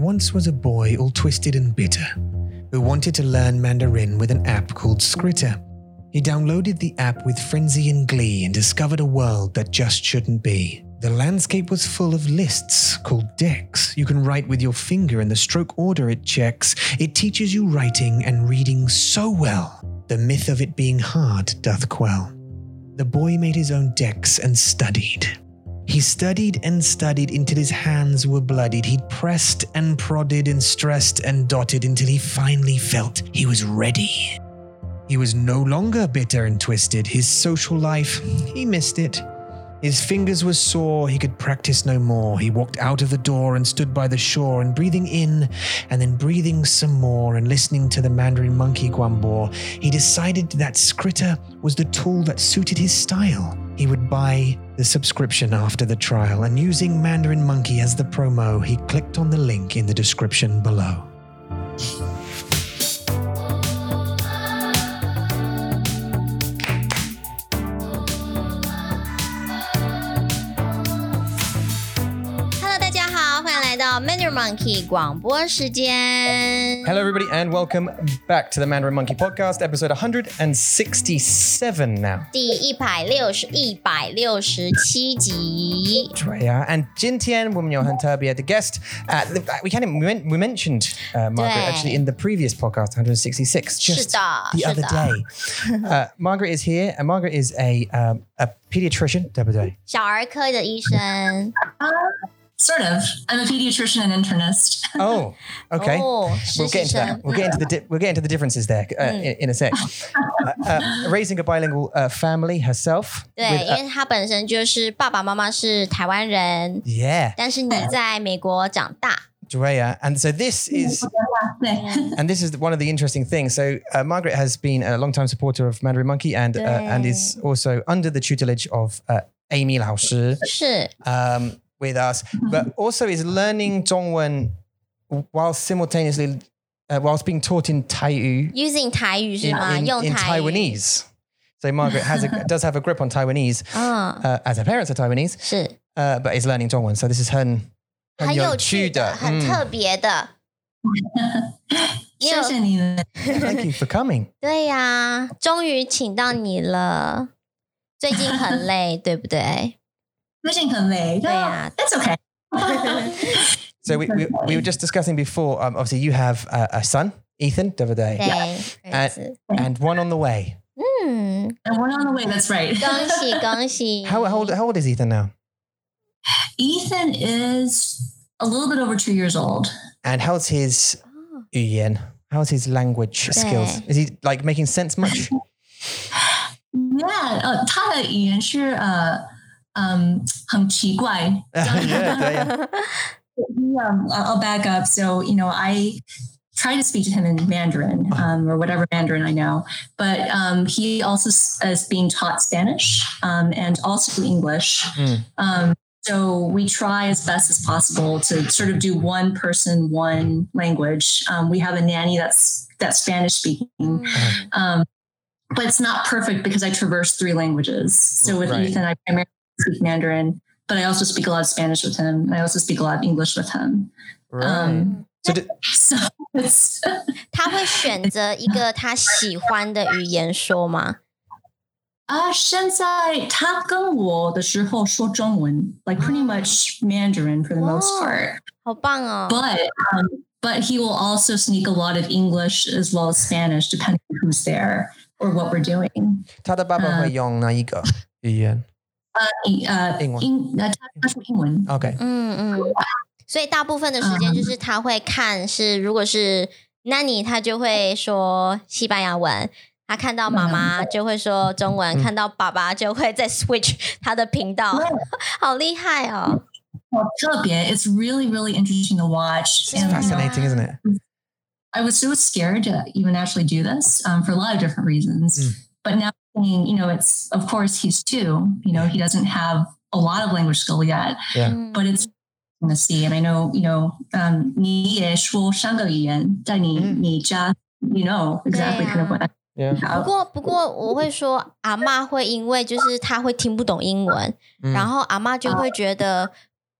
once was a boy all twisted and bitter who wanted to learn Mandarin with an app called Skritter. He downloaded the app with frenzy and glee and discovered a world that just shouldn't be. The landscape was full of lists called decks. You can write with your finger and the stroke order it checks. It teaches you writing and reading so well. The myth of it being hard doth quell. The boy made his own decks and studied. He studied and studied until his hands were bloodied. He'd pressed and prodded and stressed and dotted until he finally felt he was ready. He was no longer bitter and twisted. His social life, he missed it. His fingers were sore, he could practice no more. He walked out of the door and stood by the shore and breathing in and then breathing some more and listening to the Mandarin monkey Guanbo, he decided that Skritter was the tool that suited his style. He would buy the subscription after the trial and using Mandarin Monkey as the promo, he clicked on the link in the description below. Mandarin Monkey 广播时间。 Hello, everybody, and welcome back to the Mandarin Monkey Podcast, episode 167 now. 第一百六十一百六十七集， Drea and Jintian, woman your Hunterbia, the guest. Uh, the- we can we, men- we mentioned uh, Margaret Yeah. actually in the previous podcast, 166, just 是的， the 是 other 的。 day. Uh, Margaret is here, and Margaret is a um, a pediatrician. double day. 小儿科的医生 Sort of. I'm a pediatrician and internist. Oh, okay. 哦，实 We'll 习 get into that. 生。 We'll get into the di- we'll get into the differences there uh, in, in a sec. Uh, uh, raising a bilingual uh, family herself. 对， with, 因 uh, 为他本身就是爸爸妈妈是台湾人， yeah, 但是你在美国长大， Drea. And so this is and this is one of the interesting things. So uh, Margaret has been a long-time supporter of Mandarin Monkey and uh, and is also under the tutelage of uh, Amy Lao Shi 是 um, with us, but also is learning Zhongwen while simultaneously uh, whilst being taught in Taiyu using 台语是 in, 吗？ in, 用 in 台语， Taiwanese. So Margaret has a, does have a grip on Taiwanese, 嗯， uh, as her parents are Taiwanese, 是 uh, but is learning Zhongwen. So this is her. 很有趣的，很特别的。你有谢谢你们。 Thank you for coming. 对呀，终于请到你了。最近很累，对不对？ 最近很累。对啊 That's okay. So we, we, we were just discussing before. Um, obviously, you have a, a son, Ethan, the other day, 对，儿 Uh, 子， and one on the way. 嗯， And we're on the way. That's right. 恭喜恭喜！ How, how, old, how old is Ethan now? Ethan is a little bit over two years old. And how's his 哦 Yuyan? How's his language skills? Is he like making sense much? Yeah. 呃，他的语言是呃 嗯很奇怪。 yeah, yeah. Um, I'll I'll back up. So, you know, I try to speak to him in Mandarin um, or whatever Mandarin I know, but um, he also s- is being taught Spanish um, and also English. Mm. Um, so we try as best as possible to sort of do one person, one language. Um, we have a nanny that's that's Spanish speaking, 嗯 um, but it's not perfect because I traverse three languages. So with Right. Ethan, I primarily speak Mandarin, but I also speak a lot of Spanish with him. and I also speak a lot of English with him. Right. Um, so do, so it's 他会选择一个他喜欢的语言说吗？啊，现在他跟我的时候说中文，like pretty much Mandarin for the most Oh. part. 好棒哦！ But um, but he will also sneak a lot of English as well as Spanish, depending on who's there or what we're doing. 他的爸爸会用哪一个语言？ 呃，英文英呃，他他说英文。 Okay. 嗯嗯，所以大部分的时间就是他会看是，如果是 Nanny，他就会说西班牙文。他看到妈妈就会说中文，嗯看到爸爸就会再 switch 他的频道，好厉害哦！特别，It's really really interesting to watch. It's And, you know, Fascinating, isn't it? I was so scared to even actually do this um, for a lot of different reasons. Mm. But now, you know, it's of course he's two. You know, he doesn't have a lot of language skill yet, Yeah. 嗯 but it's going to see. And I know, you know, um, 你也说三个语言，在你、嗯。你家, you know exactly kind of what I Yeah. 不 have. 过，不过我会说，阿嬷会因为就是她会听不懂英文，嗯然后阿嬷就会觉得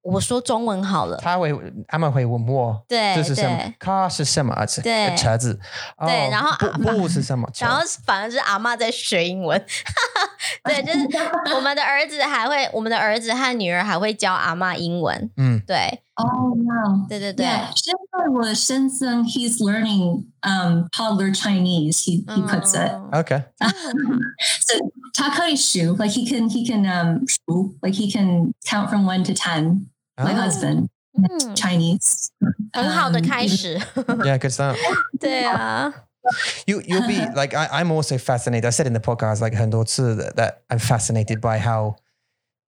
我说中文好了，他会阿妈会问我，对这是什么对？卡是什么？是对车子。对哦然后阿不不是什么？然后反而是阿妈在学英文，对，就是我们的儿子还会，我们的儿子和女儿还会教阿妈英文，嗯，对， Oh wow. 对对对 Yeah, 现在我先生 he's learning um toddler Chinese. He he puts it. 嗯 OK， So Takaishu, like he can he can um shu, like he can count from one to ten. My Oh. husband 嗯， Chinese. 很好的 Um, 开始， Yeah, good start. 对啊， You you'll be like I, I'm also fascinated. I said in the podcast like 很多次 that, that I'm fascinated by how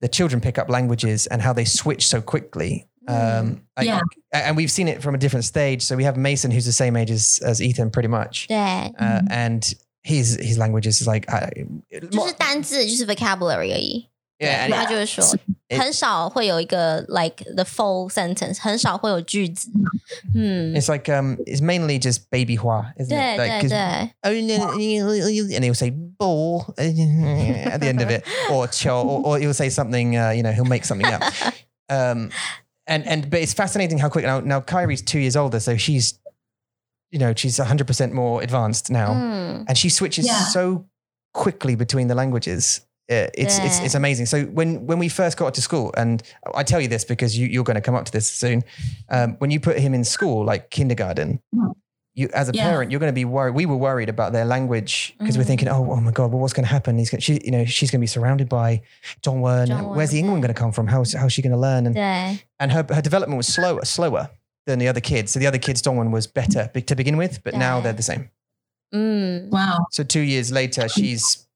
the children pick up languages and how they switch so quickly. Um, I- Yeah. and we've seen it from a different stage. So we have Mason, who's the same age as, as Ethan, pretty much, 对， uh, and his his language is like I, 就是单字，就是 vocabulary 而已。 因为他就是说，很少会有一个 like the full sentence，很少会有句子。嗯，It's like um, it's mainly just baby 花，isn't it? 对对对。Oh, and he'll say ball at the end of it, or 球 or or he'll say something. Uh, you know, he'll make something up. Um, and and but it's fascinating how quick now. Now Carrie's two years older, so she's, you know, she's hundred percent more advanced now, mm. and she switches yeah. so quickly between the languages. Uh, it's, it's Yeah. it's amazing. So when when we first got to school, and I tell you this because you, you're going to come up to this soon. Um, when you put him in school, like kindergarten, you as a Yeah. parent, you're going to be worried. We were worried about their language because we're Mm. thinking, oh, oh my god, well, what's going to happen? He's going, she, you know, she's going to be surrounded by Dongwon. Dongwon, Where's the England yeah. going to come from? How's how's she going to learn? And 对，and her her development was slower slower than the other kids. So the other kids, Dongwon was better to begin with, but now they're the same. 嗯，Wow, So two years later, she's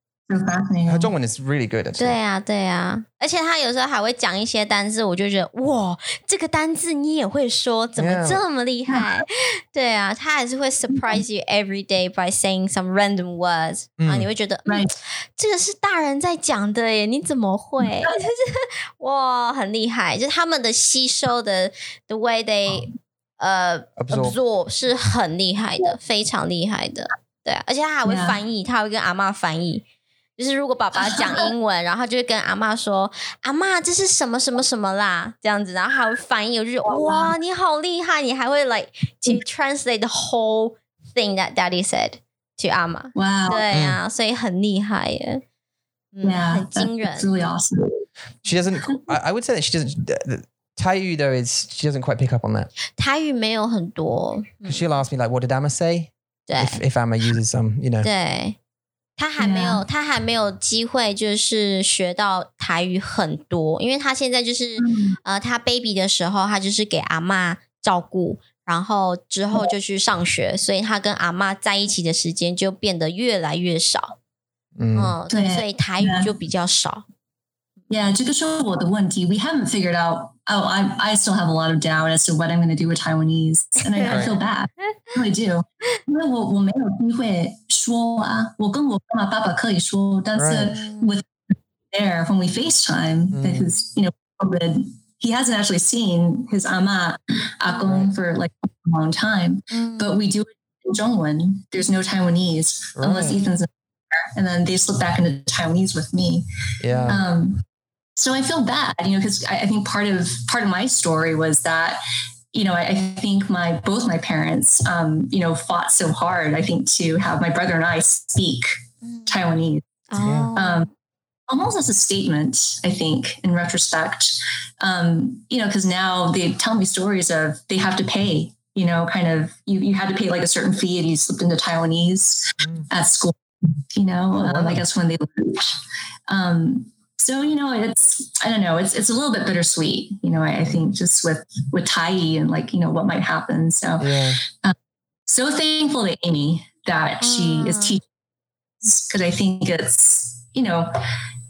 他中文是 really good。对啊对啊，而且他有时候还会讲一些单字，我就觉得哇，这个单字你也会说怎么这么厉害？对啊，他还是会 surprise you every day by saying some random words。啊，你会觉得嗯，这个是大人在讲的耶，你怎么会？哇，很厉害，就他们的吸收的 the way they uh absorb 是很厉害的，非常厉害的。对啊，而且他还会翻译，他会跟阿妈翻译。就是如果爸爸讲英文，然后就会跟阿妈说：“阿妈，这是什么什么什么啦？”这样子，然后还会翻译。我就觉得哇，你好厉害！你还会 like to translate the whole thing that daddy said to 阿嬷。Wow. 对啊，所以很厉害耶，嗯，Yeah, 很 that's, 惊人 really awesome. She doesn't. I, I would say that she doesn't. The, the, Taiyu though is she doesn't quite pick up on that. 台语没有很多，嗯 She'll ask me like, "What did Amma say?" 对 If if Amma uses some, you know. 对，他还没有.他还没有机会就是学到台语很多，因为他现在就是嗯呃，他 baby 的时候，他就是给阿嬷照顾，然后之后就去上学，所以他跟阿嬷在一起的时间就变得越来越少，Mm. 嗯，对所以台语就比较少。Yeah, 这个是我的问题. We haven't figured out. Oh, I I still have a lot of doubt as to what I'm going to do with Taiwanese, and I, I feel bad. I really do. 因为我我没有机会说啊，我跟我妈妈爸爸可以说，但是 Right. with there when we FaceTime, Mm. because you know COVID, he hasn't actually seen his ama akong for like a long time. 嗯 But we do it in Zhongwen. There's no Taiwanese unless Right. Ethan's in there, and then they slip back into Taiwanese with me. Yeah. Um, so I feel bad, you know, because I, I think part of part of my story was that, you know, I, I think my both my parents, um, you know, fought so hard. I think to have my brother and I speak Taiwanese, 哦，um, almost as a statement. I think in retrospect, um, you know, because now they tell me stories of they have to pay. You know, kind of you you had to pay like a certain fee, and you slipped into Taiwanese Mm. at school. You know, Oh, um, wow. I guess when they left. Um, so you know it's i don't know it's it's a little bit bittersweet you know i, I think just with with tai and like you know what might happen so yeah. um, so thankful to amy that she is mm. teaching because i think it's you know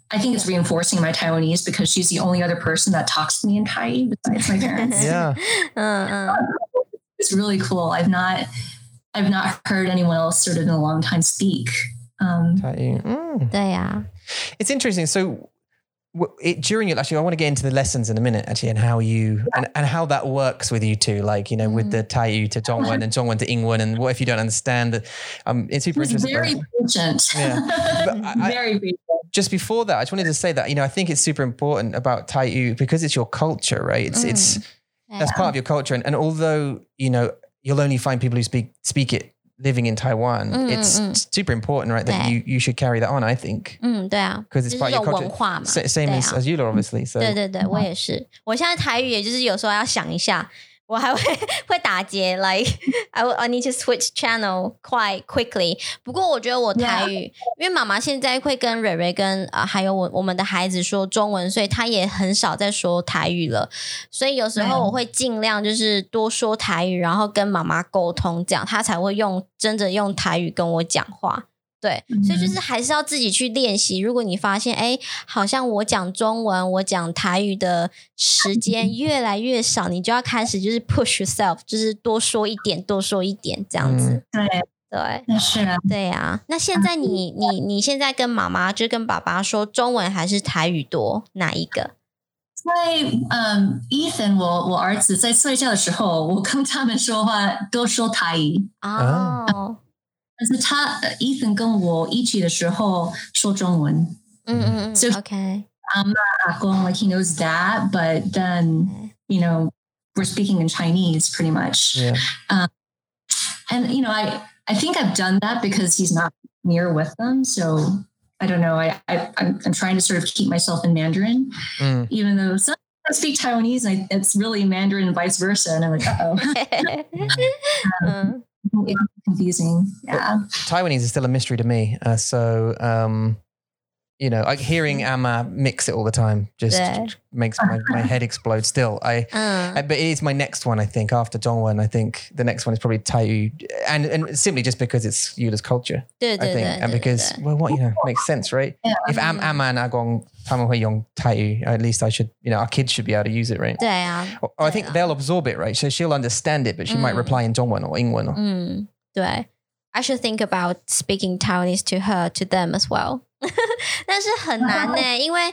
I think it's reinforcing my Taiwanese because she's the only other person that talks to me in Tai besides my parents. yeah, uh-uh. it's really cool. I've not, I've not heard anyone else sort of in a long time speak um, 对呀、mm. It's interesting. So it, during it, actually, I want to get into the lessons in a minute, actually, and how you and, and how that works with you two. Like, you know, with the mm. Taiyu to Dongwon uh-huh. and Dongwon to Ingwen, and what if you don't understand that? Um, it's super He's interesting. very patient. Yeah. I- very patient. just before that, I just wanted to say that you know I think it's super important about Taiyu because it's your culture, right? It's it's mm. that's part of your culture, and, and although you know you'll only find people who speak speak it living in Taiwan, Mm, it's mm, mm. super important, right? That Yeah. you you should carry that on. I think 嗯，对啊， because it's 就是 part 有 of your 文 culture. 化嘛。 Sa- Same 对 as 啊 as you, obviously. So 对对对，我也是。我现在台语也就是有时候要想一下， 我还会 会打结，like I will- I need to switch channel quite quickly。不过我觉得我台语因为妈妈现在会跟蕊蕊跟啊、还有我我们的孩子说中文，所以她也很少在说台语了。所以有时候我会尽量就是多说台语，然后跟妈妈沟通，这样她才会用真的用台语跟我讲话。对，所以就是还是要自己去练习。如果你发现，哎，好像我讲中文，我讲台语的时间越来越少，你就要开始就是 push yourself，就是多说一点，多说一点这样子。对，对，那是啊。对呀、那现在你你你现在跟妈妈就跟爸爸说中文还是台语多，哪一个？在嗯，Ethan，我我儿子在睡觉的时候，我跟他们说话都说台语，哦，但是他呃 Ethan 跟我一起的时候说中文。嗯嗯嗯就，OK，阿公 like he knows that, but then you know we're speaking in Chinese pretty much. yeah, And you know, I I think I've done that because he's not near with them, so. I don't know. I, I I'm, I'm trying to sort of keep myself in Mandarin, Mm. even though some I speak Taiwanese. And I, it's really Mandarin and vice versa, and I'm like, oh, 嗯 it's confusing. Yeah. Taiwanese is still a mystery to me. Uh, so um, you know, like hearing mm-hmm. Amma mix it all the time just yeah. makes my, my head explode still. I, uh. I, but it is my next one, I think, after Dongwon. I think the next one is probably Taiyu. And and simply just because it's Yula's culture. I think. and because well what you know makes sense, right? Yeah. If Am Amma and Agong Tamahoyong Taiyu, at least I should you know, our kids should be able to use it, right? Yeah. Or, or I think they'll absorb it, right? So she'll understand it, but she mm. might reply in Dongwon or Ingwon or mm. I should think about speaking Taiwanese to her, to them as well. 但是很难呢、因为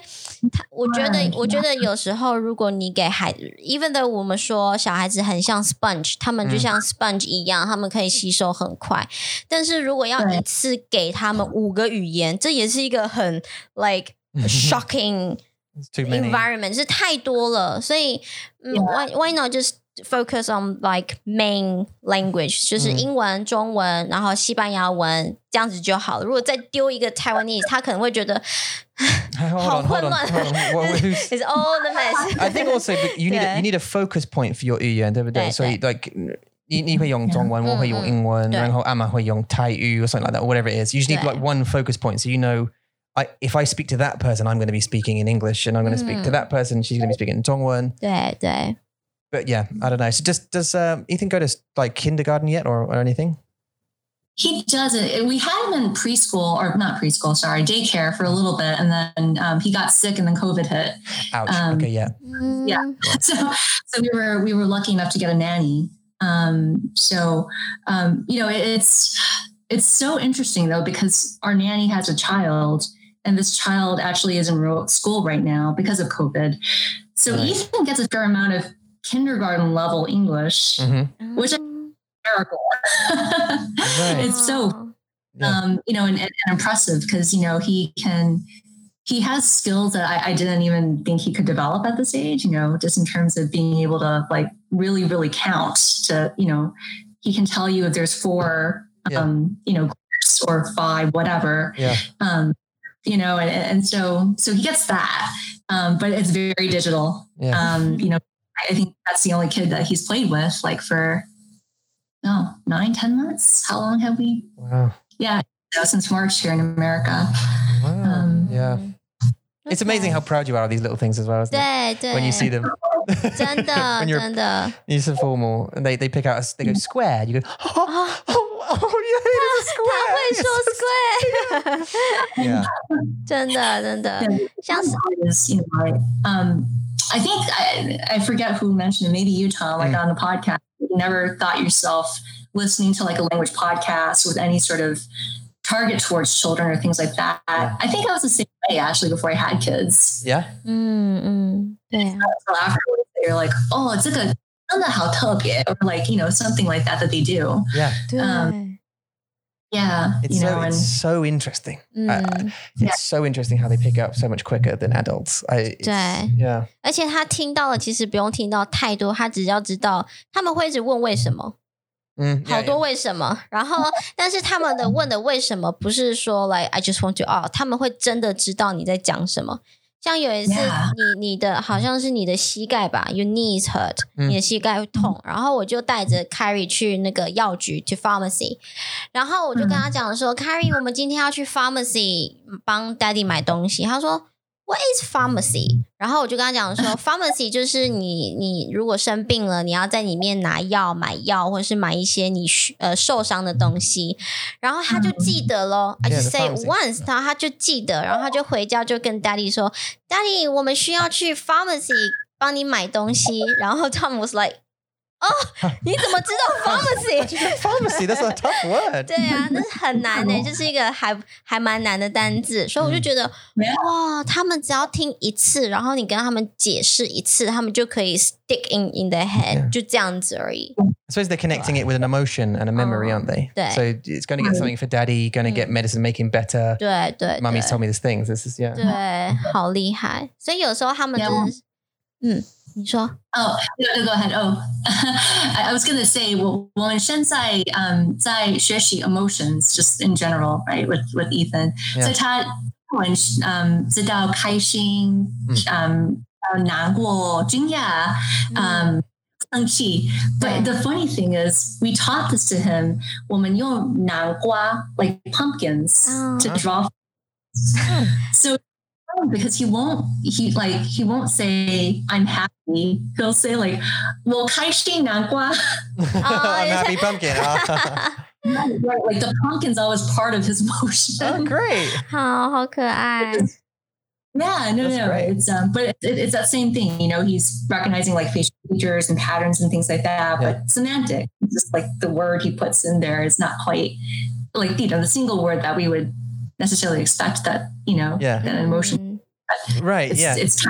他我觉得，我觉得有时候如果你给孩，even though 我们说小孩子很像 sponge，他们就嗯像 sponge 一样，他们可以吸收很快。但是如果要一次给他们五个语言，这也是一个很 like shocking。Environment 是太多了，所以嗯 why why not just focus on like main language，就是嗯英文、中文，然后西班牙文这样子就好了。如果再丢一个 Taiwanese，他可能会觉得 hold 好 on, hold 混 on, 乱 hold on. What- who's- it's all the mess。 I think also but you need a, Yeah. you need a focus point for your 语言，对不对？对，所以 like 你你会用中文，我会用英文，对。然后 Emma 会用泰语 or something like that, or whatever it is. You just need 对。 like one focus point, so you know. I, if I speak to that person, I'm going to be speaking in English, and I'm going to speak to Mm. that person, she's going to be speaking in Dongwon. 对对， But yeah, I don't know. So does does um, Ethan go to like kindergarten yet, or, or anything? He doesn't. We had him in preschool, or not preschool, sorry, daycare for a little bit, and then um, he got sick, and then COVID hit. Ouch. Um, okay, yeah. Yeah. So, so we were we were lucky enough to get a nanny. Um, so, um, you know, it, it's it's so interesting though because our nanny has a child, and this child actually is in school right now because of COVID. So Right. Ethan gets a fair amount of kindergarten level English. Mhm. Which- Miracle. It's so Yeah. um, you know, and, and, and impressive because you know he can he has skills that I, I didn't even think he could develop at this age. You know, just in terms of being able to like really, really count. To you know, he can tell you if there's four, Yeah. um, you know, groups or five, whatever. Yeah. Um, you know, and, and so so he gets that, um, but it's very digital. Yeah. Um, you know, I think that's the only kid that he's played with, like for no nine, ten months. How long have we Wow. yeah, so since March here in America. Wow. Um, yeah. It's amazing how proud you are of these little things as well, isn't it? 对对， When you see them. 真的 when you're 真的 you're so formal and they, they pick out a, they go square, you go, oh, 啊， oh, oh yeah, it is a 他会 square. 说 square， Yeah. 真的真的 Yeah. 像是 Is, you know, like, um, I think I, I forget who mentioned it, maybe you, Tom, like Mm. on the podcast. You never thought yourself listening to like a language podcast with any sort of target towards children or things like that. Yeah. I think I was the same way actually before I had kids. Yeah. 嗯嗯，对啊， So afterwards, you're like, oh, it's like a or like you know something like that that they do. Yeah. 对嗯 Yeah, It's you so know, and it's so interesting. Uh, 嗯， it's so interesting how they pick up so much quicker than adults. I, it's- 对 yeah. 而且他听到了，其实不用听到太多，他只要知道他们会一直问为什么， Mm, 好 yeah, 多为什么，然后但是他们的问的为什么不是说 like I just want to 哦，他们会真的知道你在讲什么。 像有一次.你你的好像是你的膝盖吧，your knees hurt，、嗯。你的膝盖会痛，然后我就带着 Carrie 去那个药局 to pharmacy，然后我就跟他讲说、c a r r i e 我们今天要去 pharmacy 帮 Daddy 买东西，他说 What is pharmacy？然后我就跟他讲说，pharmacy 就是你你如果生病了，你要在里面拿药、买药，或者是买一些你呃受伤的东西。然后他就记得咯、嗯、i just say once，然后他就记得，然后他就回家就跟 daddy 说，daddy，我们需要去 pharmacy 帮你买东西。然后 Tom was like。哦，你怎么知道 pharmacy？ Pharmacy, that's a tough word. 对啊，那是很难的、就是一个还还蛮难的单字，所以我就觉得、哇，他们只要听一次，然后你跟他们解释一次，他们就可以 stick in in their head，、 Yeah. 就这样子而已。 I suppose they're connecting it with an emotion and a memory, Oh, aren't they? yeah. So it's going to get something for daddy, going to get medicine, make him better. 对对 Mummy's 对 told me these things. This is, yeah. 对，好厉害。所以有时候他们就 Yeah. 是， 嗯，你说， Oh, no, no, go ahead. Oh, I, I was going to say, well, 我们现在 um 在学习 emotions just in general, right? With with Ethan, Yeah. 所以他很嗯知道开心，嗯难过、惊讶，um 生气。But the funny thing is, we taught this to him. 我们用南瓜 like pumpkins to Oh. draw. So because he won't he like he won't say I'm happy. He'll say like well kaishi nangua. I'm oh, happy pumpkin. Right, like the pumpkin's always part of his motion. Oh great. Oh, how could I? Yeah, no, That's no, great. it's um, but it, it's that same thing, you know. He's recognizing like facial features and patterns and things like that, yeah. but semantic, just like the word he puts in there is not quite like you know the single word that we would necessarily expect that you know yeah. an emotion right it's, yeah it's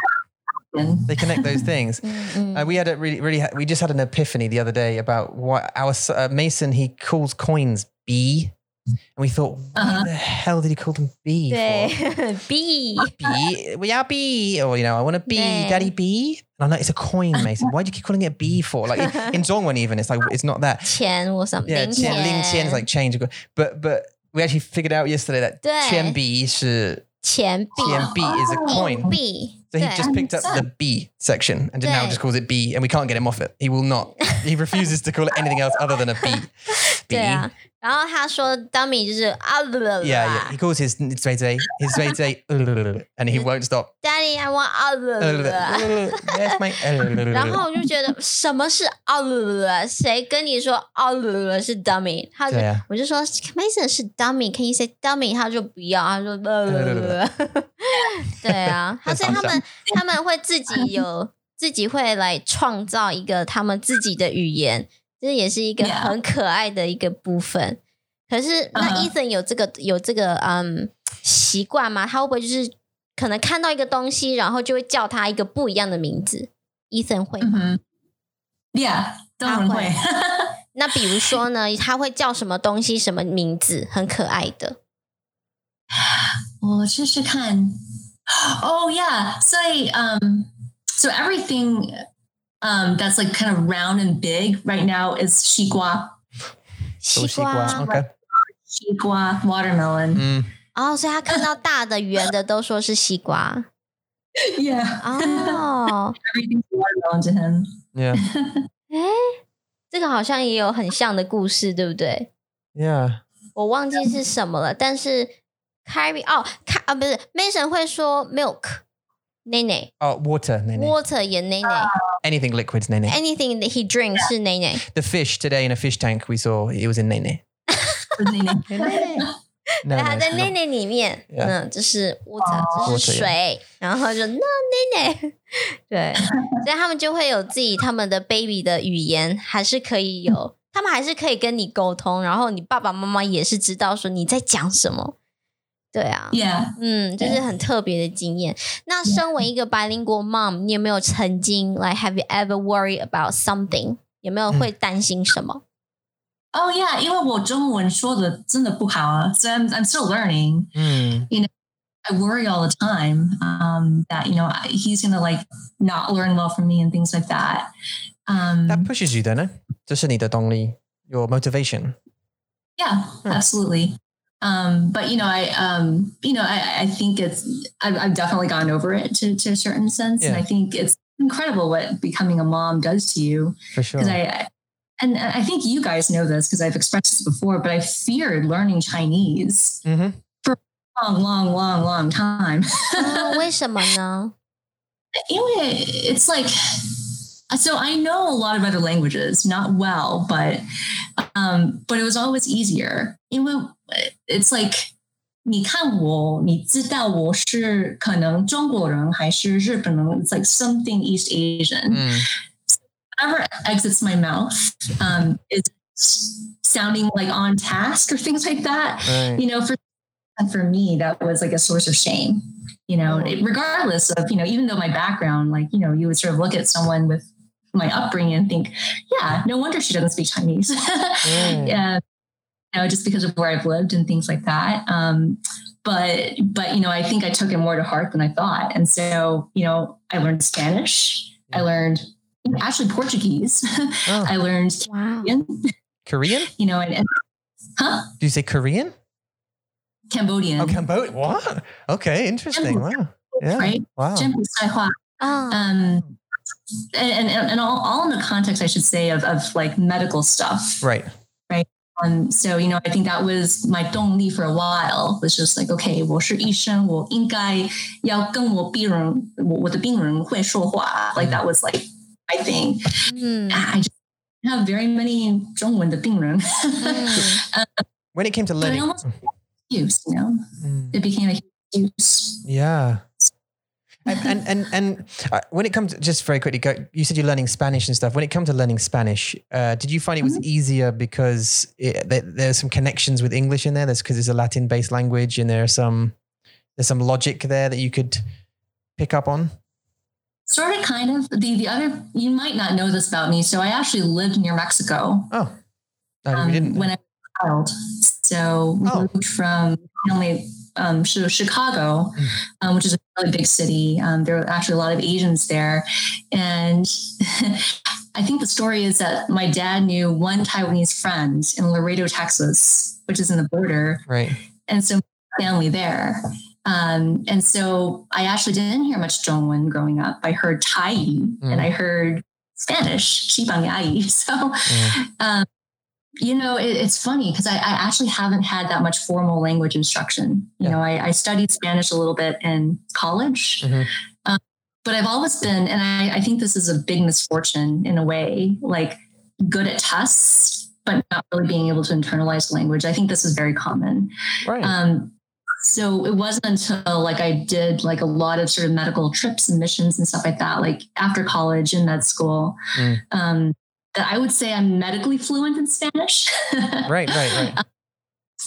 they connect those things. uh, we had a really, really, we just had an epiphany the other day about what our uh, Mason he calls coins B, and we thought, uh-huh. what the hell did he call them B? B, B, B, we are B, or you know, I want a B, Daddy B. And I'm like, it's a coin, Mason. Why do you keep calling it B for? Like in, Zhongwen, even it's like it's not that. Qian or something. Yeah, qian, yeah. Ling Qian is like change, but but we actually figured out yesterday that 对. qian 钱币， Qian B is a coin. 币， So he 对 just picked up the B section and now Yeah. just calls it B, and we can't get him off it. He will not. He refuses to call it anything else other than a B. 对啊。然后他说 dummy 就是啊啦啦 Yeah, yeah. He calls his Zwe his Zwe and he won't stop. Daddy I want 啊啦啦。yes, mate. 然后我就觉得什么是啊啦啦？谁跟你说啊啦啦是 dummy？他就我就说 Mason 是 dummy，can you say dummy？他就不要，他说啦啦啦。对啊，他所以他们他们会自己有自己会来创造一个他们自己的语言，这也是一个很可爱的一个部分。可是那 Ethan 有这个有这个嗯习惯吗？他会不会就是可能看到一个东西，然后就会叫他一个不一样的名字？Ethan 会吗？Mhm. Yeah, 当然会。那比如说呢，他会叫什么东西、什么名字，很可爱的。我试试看。Oh yeah, so um, so everything um that's like kind of round and big right now is 西瓜,西西瓜瓜 Okay. 西瓜 watermelon. Mm. 哦，所以他看到大的、圆的都说是西瓜 Yeah, 哦。 everything's watermelon to him. Yeah. 哎，这个好像也有很像的故事，对不对？ Yeah. 我忘记是什么了，但是 Carrie 哦，看啊不是 Mason 会说 milk 奶奶 Oh, water, nene.，water 也奶奶 Anything liquids, nene.，anything that he drinks 是奶奶。The fish today in a fish tank we saw, it was in nene. No, 它 no, 在 it's 奶 not. 奶里面.嗯，这是 water，这是水，然后就那奶奶，对，所以他们就会有自己他们的 baby 的语言，还是可以有，他们还是可以跟你沟通，然后你爸爸妈妈也是知道说你在讲什么，对啊， Yeah. 嗯，这是很特别的经验。那身为一个白灵国 mom，你有没有曾经 like have you ever worried about something？有没有会担心什么？ Oh yeah，因为我中文说的真的不好啊，so I'm I'm still learning. Mm. You know, I worry all the time um, that you know he's gonna like not learn well from me and things like that. Um, That pushes you, then, eh? 这是你的动力, your motivation. yeah, absolutely. Um, but you know, I um, you know, I, I think it's I've, I've definitely gone over it to, to a certain sense, and Yeah. I think it's incredible what becoming a mom does to you. For sure. because I, I and I think you guys know this because I've expressed this before, but I feared learning Chinese hmm for a long, long, long, long time. 哦，为什么呢？ anyway, it's like so I know a lot of other languages, not well, but um, but it was always easier. 因为 it's like 你看我，你知道我是可能中国人还是日本人？It's like something East Asian. Mm. whatever exits my mouth um, is sounding like on task or things like that. Right. You know, for and for me, that was like a source of shame. You know, Oh. it- regardless of you know, even though my background, like you know, you would sort of look at someone with my upbringing and think, yeah, no wonder she doesn't speak Chinese. Mm. yeah, know, just because of where I've lived and things like that. Um, but but you know, I think I took it more to heart than I thought, and so you know, I learned Spanish. Yeah. I learned actually Portuguese. Oh. I learned wow. Korean. Korean. you know, and, and huh? Do you say Korean? Cambodian. Oh, Cambodian. What? Okay, interesting. Wow. Yeah. Right. Wow. Oh. Um, and and, and all, all in the context, I should say, of of like medical stuff. Right. Um, so, you know, I think that was my 动力 for a while was just like, okay, 我是医生，我应该要跟我病人，我我的病人会说话. Like that was like my thing. 嗯 I just have very many 中文的病人. 嗯 When it came to But I learning. almost use, you know, Mm. it became a huge use. Yeah. And and and, and uh, when it comes to, just very quickly, go, you said you're learning Spanish and stuff. When it comes to learning Spanish, uh, did you find it was easier because it, there, there's some connections with English in there? There's because it's a Latin-based language, and there are some there's some logic there that you could pick up on. Sort of, kind of. The the other, you might not know this about me. So I actually lived near Mexico Oh, no, um, we didn't. when I was a child. So we Oh. moved from only um, Chicago, mm. um, which is a really big city. Um, there were actually a lot of Asians there. And I think the story is that my dad knew one Taiwanese friend in Laredo, Texas, which is in the border. Right. And so family there. Um, and so I actually didn't hear much Zhongwen growing up. I heard Thai mm. and I heard Spanish, Shibang Yai. So, mm. um you know, it, it's funny because I, I actually haven't had that much formal language instruction. You Yeah. know, I, I studied Spanish a little bit in college, Mhm. um, but I've always been, and I, I think this is a big misfortune in a way, like good at tests, but not really being able to internalize language. I think this is very common. Right. Um, so it wasn't until like I did like a lot of sort of medical trips and missions and stuff like that, like after college in med school, Mm. um, that I would say I'm medically fluent in Spanish. right. Right. Right.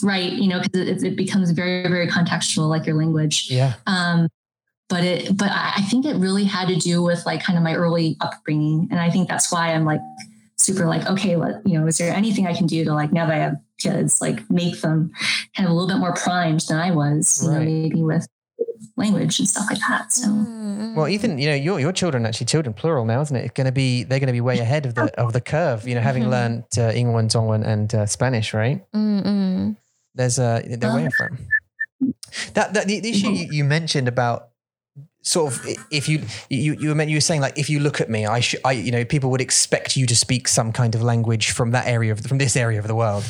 right. You know, because it, it becomes very, very contextual, like your language. Yeah. Um, but it, but I think it really had to do with like kind of my early upbringing, and I think that's why I'm like super like okay, let you know, is there anything I can do to like now that I have kids, like make them kind of a little bit more primed than I was, you know, maybe with language and stuff like that. So Mm, Well, Ethan, you know your your children actually children plural now, isn't it? Going to be they're going to be way ahead of the of the curve. You know, having Mhm. learned uh, Ingwen, Zhongwen, and uh, Spanish, right? 嗯嗯 There's a they're way from that. That the, the issue you, you mentioned about sort of if you you you were meant you were saying like if you look at me, I should I you know people would expect you to speak some kind of language from that area of from this area of the world.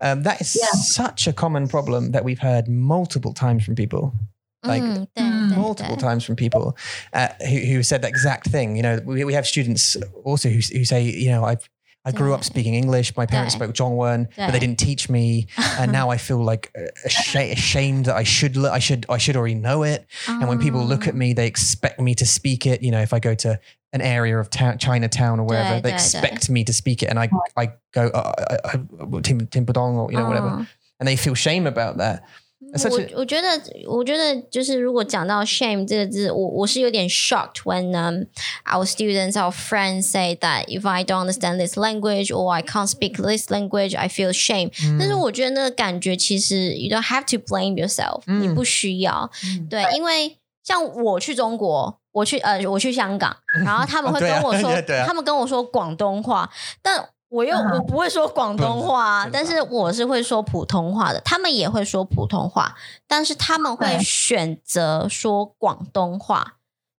Um, that is Yeah. such a common problem that we've heard multiple times from people like mm, multiple times from people uh, who, who said the exact thing. You know, we, we have students also who, who say, you know, I've I grew up speaking English. My parents spoke Zhongwen, but they didn't teach me, and now I feel like uh, ashamed that I should I should I should already know it. And when people look at me, they expect me to speak it. You know, if I go to an area of ta- Chinatown or wherever, they expect me to speak it, and I I go uh, uh, uh Tim Tim Padong or you know whatever, and they feel shame about that. 我我觉得，我觉得就是如果讲到 shame 这个字，我我是有点 shocked when um our students, our friends say that if I don't understand this language or I can't speak this language, I feel shame。但是我觉得那个感觉其实 you don't have to blame yourself，你不需要。对，因为像我去中国，我去呃我去香港，然后他们会跟我说，他们跟我说广东话，但。我又我不会说广东话，但是我是会说普通话的。他们也会说普通话，但是他们会选择说广东话。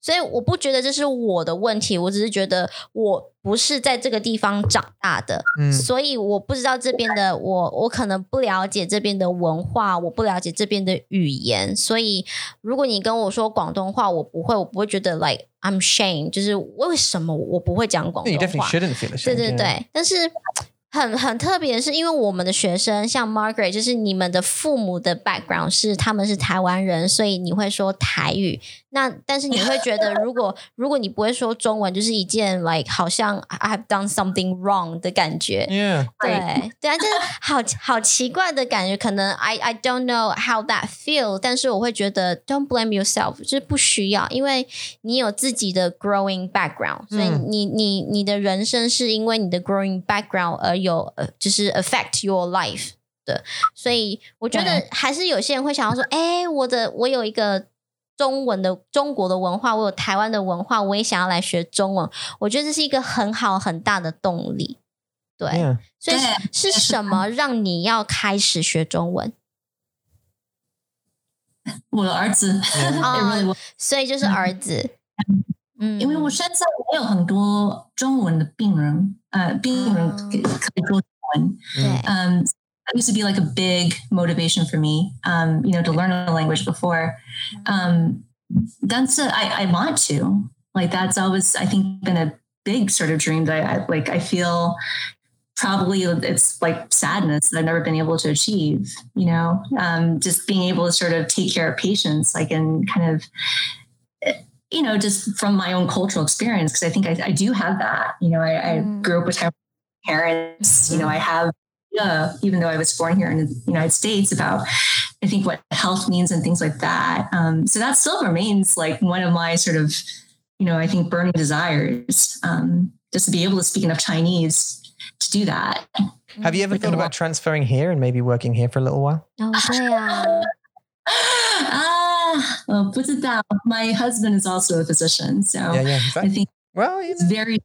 所以我不觉得这是我的问题，我只是觉得我不是在这个地方长大的，嗯所以我不知道这边的我，我可能不了解这边的文化，我不了解这边的语言。所以如果你跟我说广东话，我不会，我不会觉得 like I'm shame，就是为什么我不会讲广东话？对对对，但是。很很特别的是，因为我们的学生像 Margaret，就是你们的父母的 background 是他们是台湾人，所以你会说台语。那但是你会觉得，如果如果你不会说中文，就是一件 like 好像 I have done something wrong 的感觉。Yeah，对对啊，就是好好奇怪的感觉。可能 I I don't know how that feel，但是我会觉得 don't blame yourself，就是不需要，因为你有自己的 growing background，所以你你你的人生是因为你的 growing background 而有呃，就是 affect your life 的。所以我觉得还是有些人会想要说，哎，我的我有一个。中文的中国的文化，我有台湾的文化，我也想要来学中文。我觉得这是一个很好很大的动力。对，所以是什么让你要开始学中文？我的儿子 啊，所以就是儿子。嗯，因为我身上也有很多中文的病人，呃，病人可以说中文。对，嗯。Used to be like a big motivation for me, um, you know, to learn a language before. Um, that's a, I, I want to like that's always I think been a big sort of dream that I, I like I feel probably it's like sadness that I've never been able to achieve. You know, um, just being able to sort of take care of patients, like and kind of you know, just from my own cultural experience, because I think I, I, do have that. You know, I, I mm. grew up with parents. You know, I have even though I was born here in the United States, about I think what health means and things like that. Um, so that still remains like one of my sort of, you know, I think burning desires, um, just to be able to speak enough Chinese to do that. Have you ever thought about transferring here and maybe working here for a little while? Oh, yeah. Ah, well, put it down. My husband is also a physician, so yeah, yeah. I think Well, it's very.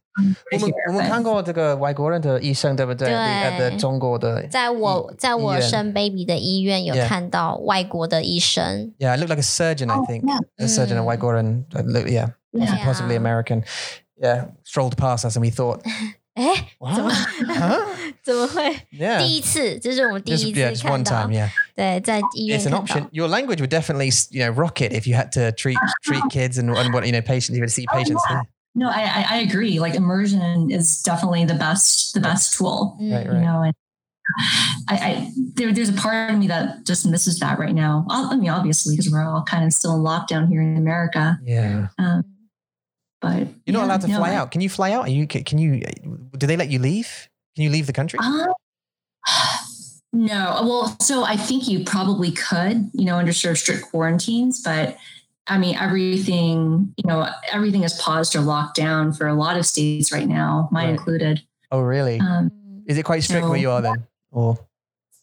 我们我们看过这个外国人的医生，对不对？对，的中国的，在我在我生 baby 的医院有看到外国的医生。Yeah, I look like a surgeon. I think a surgeon, a 外国人。Look, yeah, possibly American. Yeah, strolled past us and we thought. 哎，怎么怎么会？第一次，这是我们第一次看到。对，在医院 It's an option. Your language would definitely, you know, rocket if you had to treat treat kids and and what you know patients. You would see patients. No, I, I agree. Like immersion is definitely the best the best tool. Right, right. You know, and I, I there, there's a part of me that just misses that right now. I mean, obviously, because we're all kind of still in lockdown here in America. Yeah. Um, but you're not allowed to no, fly out. Can you fly out? Are you? Can you? Do they let you leave? Can you leave the country? Uh, no. Well, so I think you probably could, you know, under sort of strict quarantines, but I mean, everything, you know, everything is paused or locked down for a lot of states right now, mine right. included. Oh, really? Um, is it quite strict so, where you are then? Or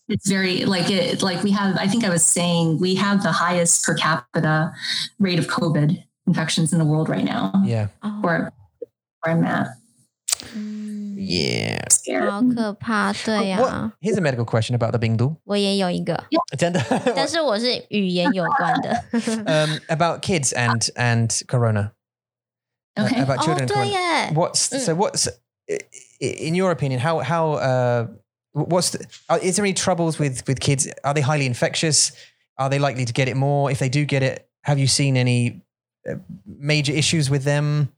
it's very like it like we have I think I was saying we have the highest per capita rate of COVID infections in the world right now. Yeah. Where, where I'm at. Yeah. 好可怕，对呀、啊。Here's a medical question about the Bingdu. 我也有一个，真的，但是我是语言有关的。um, about kids and and corona. Okay. Uh, about children. 哦，对耶。What's so? What's in your opinion? How how uh? What's the, is there any troubles with with kids? Are they highly infectious? Are they likely to get it more? If they do get it, have you seen any uh, major issues with them?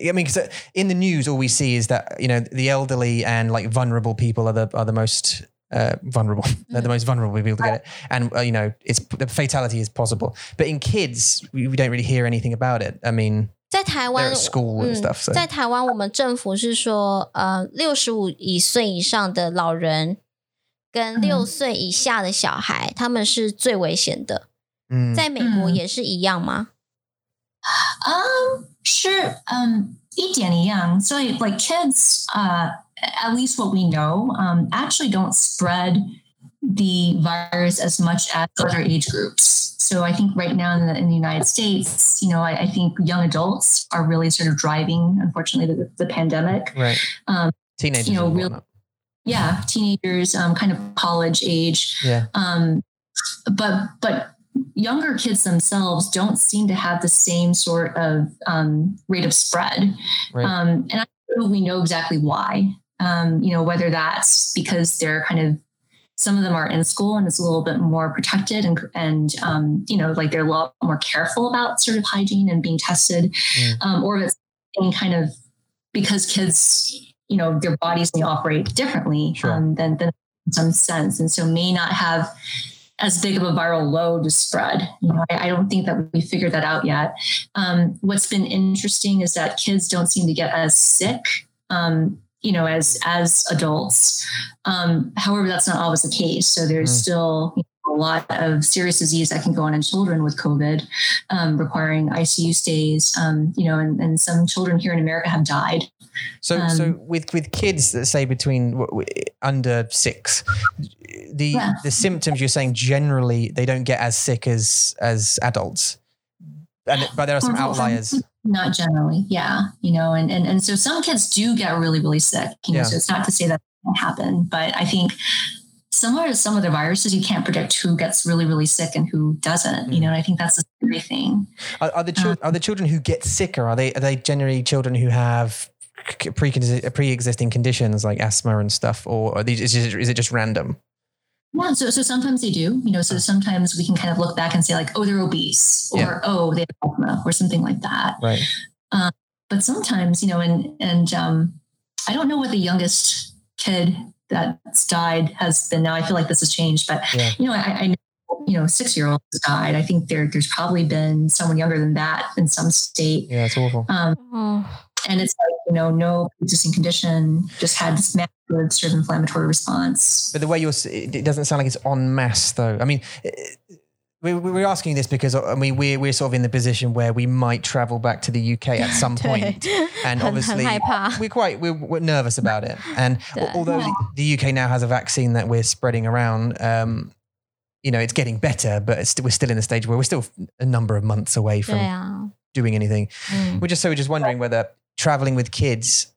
I mean, because uh, in the news, all we see is that you know the elderly and like vulnerable people are the are the most uh, vulnerable. They're the most vulnerable people to get it, and uh, you know, it's the fatality is possible. But in kids, we, we don't really hear anything about it. I mean. 在台湾，school and stuff、嗯。在台湾，我们政府是说，呃，六十五以岁以上的老人 跟六岁以下的小孩，他们是最危险的。嗯在美国也是一样吗？ Um, sure. Um, 一点一样. So like kids, uh, at least what we know, um, actually don't spread the virus as much as other age groups. So I think right now in the, in the United States, you know, I, I think young adults are really sort of driving, unfortunately, the, the pandemic. right. Um, Teenagers. you know, and real- whatnot. Yeah, teenagers, um, kind of college age. Yeah. Um, but but younger kids themselves don't seem to have the same sort of um, rate of spread. Right. Um, and I don't know we know exactly why. Um, you know, whether that's because they're kind of some of them are in school and it's a little bit more protected and and um, you know like they're a lot more careful about sort of hygiene and being tested, Mm. um, or if it's in kind of because kids you know their bodies may operate differently Sure. um, than than in some sense, and so may not have as big of a viral load to spread. You know, I, I don't think that we figured that out yet. Um, what's been interesting is that kids don't seem to get as sick, um, you know, as as adults. Um, however, that's not always the case. So there's Mm. still you know, a lot of serious disease that can go on in children with COVID, um, requiring ICU stays. Um, you know, and, and some children here in America have died. So, so Um, with with kids that say between under six, the Yeah. the symptoms you're saying generally they don't get as sick as as adults, and but there are some outliers. Not generally, yeah. You know, and and and so some kids do get really, really sick. You know, Yeah. so it's not to say that won't happen, but I think similar to some of the viruses, you can't predict who gets really, really sick and who doesn't. You know, and I think that's the scary thing. Are, are the chil- Uh, are the children who get sicker? Are they are they generally children who have pre pre existing conditions like asthma and stuff, or are these, is, it, is it just random? Yeah, so so sometimes they do, you know. So sometimes we can kind of look back and say like, oh, they're obese, or Yeah. oh, they have asthma, or something like that. Right. But sometimes, you know, and and um, I don't know what the youngest kid that's died has been now. I feel like this has changed, but Yeah. you know, I, I know you know, six year olds died. I think there there's probably been someone younger than that in some state. Yeah, it's awful. Um. And it's like, you know, no existing condition, just had this massive sort of inflammatory response. But the way you're, it doesn't sound like it's en masse though. I mean, eh, eh, it, we're asking this because uh, I mean we're we're sort of in the position where we might travel back to the UK at some point, and obviously we're quite we're, we're, nervous about it. And although the, the, UK now has a vaccine that we're spreading around, um, you know, it's getting better, but it's, st- we're still in the stage where we're still a number of months away 对 from 啊， doing anything. 嗯 We're just so we're just wondering whether traveling with kids.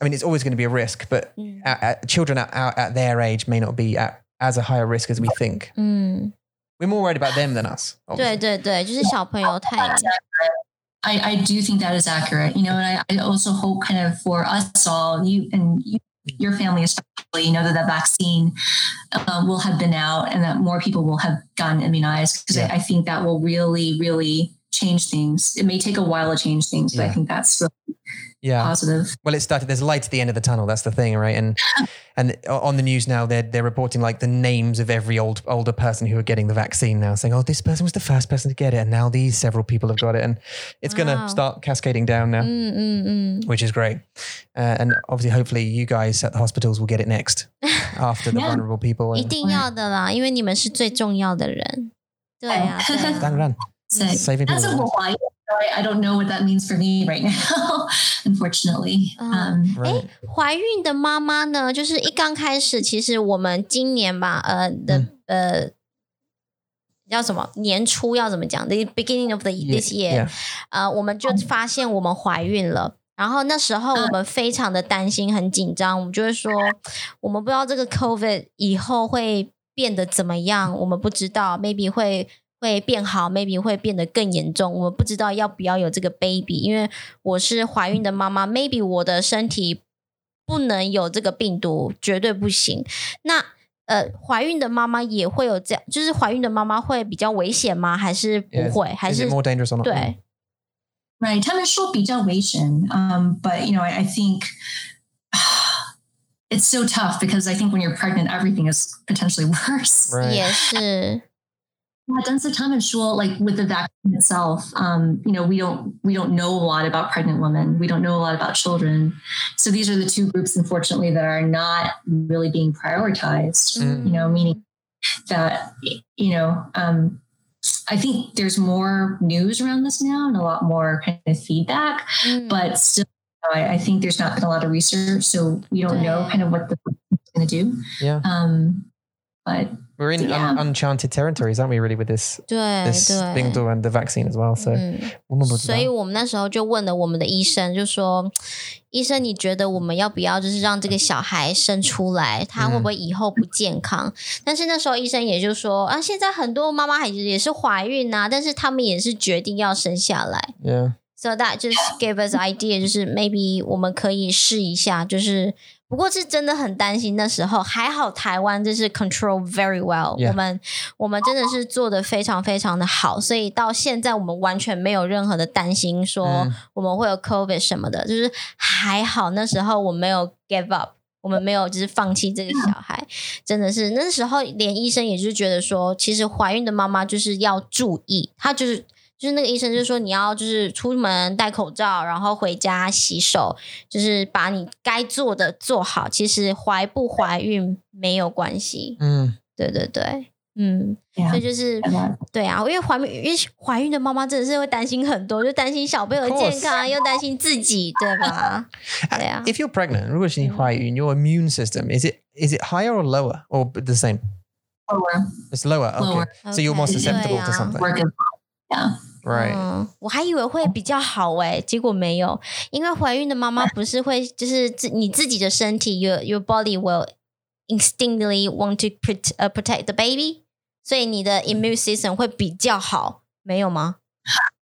I mean, it's always going to be a risk, but 嗯 at, at, children at, at, at their age may not be at as a higher risk as we think. 嗯， We're more worried about them than us. 对 obviously. 对对，就是小朋友太 That's accurate. I, I do think that is accurate, you know, and I, I also hope kind of for us all, you and you, your family especially, you know, that the vaccine um, will have been out and that more people will have gotten immunized because Yeah. I, I think that will really, really change things. It may take a while to change things, but I think that's really Yeah. positive. Well, it started. There's light at the end of the tunnel. That's the thing, right? And and on the news now, they're they're reporting like the names of every old older person who are getting the vaccine now, saying, "Oh, this person was the first person to get it, and now these several people have got it, and it's going Wow. to start cascading down now, 嗯嗯嗯， which is great. Uh, and obviously, hopefully, you guys at the hospitals will get it next after the Yeah. vulnerable people. 一 And 定要的啦，因为你们是最重要的人。对呀、对呀、当然 So saving that's people. a Hawaii. I, I don't know what that means for me right now, unfortunately. Um, Um, Right. 怀孕的妈妈呢，就是一刚开始，其实我们今年吧，呃的、嗯呃叫什么年初要怎么讲？The beginning of the this year，、Yeah. 呃，我们就发现我们怀孕了。然后那时候我们非常的担心，很紧张，我们就会说，我们不知道这个 COVID 以后会变得怎么样，我们不知道，maybe 会会变好，maybe 会变得更严重，我们不知道要不要有这个 baby，因为我是怀孕的妈妈，maybe 我的身体不能有这个病毒，绝对不行。那呃，怀孕的妈妈也会有这样，就是怀孕的妈妈会比较危险吗？还是不 Yeah. 会？还是 more dangerous or not? 对？Right. 他们说比较危险, um, but you know, I, I think it's so tough because I think when you're pregnant, everything is potentially worse. Right. 也是，Yeah, densitometry Thomas like with the vaccine itself, um, you know, we don't we don't know a lot about pregnant women. We don't know a lot about children. So these are the two groups, unfortunately, that are not really being prioritized. Mm. You know, meaning that you know, um, I think there's more news around this now and a lot more kind of feedback, mm. but still, you know, I, I, think there's not been a lot of research, so we don't know kind of what the going to do. Yeah. Um, but We're in Yeah. un- uncharted territories, aren't we? Really, with this 对 this 对 thing and the vaccine as well. So 嗯，我们不知道所以我们那时候就问了我们的医生，就说：“医生，你觉得我们要不要就是让这个小孩生出来，他会不会以后不健康？”但是那时候医生也就说：“啊，现在很多妈妈还也是怀孕啊，但是他们也是决定要生下来。” Yeah. So that just gave us idea，就是 maybe 我们可以试一下，就是 不过是真的很担心。那时候还好，台湾就是 control very well，、Yeah. 我们我们真的是做的非常非常的好，所以到现在我们完全没有任何的担心，说嗯我们会有 COVID 什么的，就是还好那时候我没有 give up。我们没有就是放弃这个小孩，真的是那时候连医生也就是觉得说，其实怀孕的妈妈就是要注意，她就是就是那个医生就说你要就是出门戴口罩，然后回家洗手，就是把你该做的做好。其实怀不怀孕没有关系，Mm. 对对对，嗯，所以就是。对啊，因为怀孕，因为怀孕的妈妈真的是会担心很多，就担心小朋友的健康，又担心自己，对吧？对啊 If you're pregnant, 如果是你怀孕, your immune system is it is it higher or lower or the same? Lower It's lower. Okay. Lower. So you're more susceptible to something. yeah. Right. 嗯，我还以为会比较好哎、结果没有，因为怀孕的妈妈不是会就是自你自己的身体，your your body will instinctively want to protect 呃 protect the baby，所以你的 immune system 会比较好，没有吗？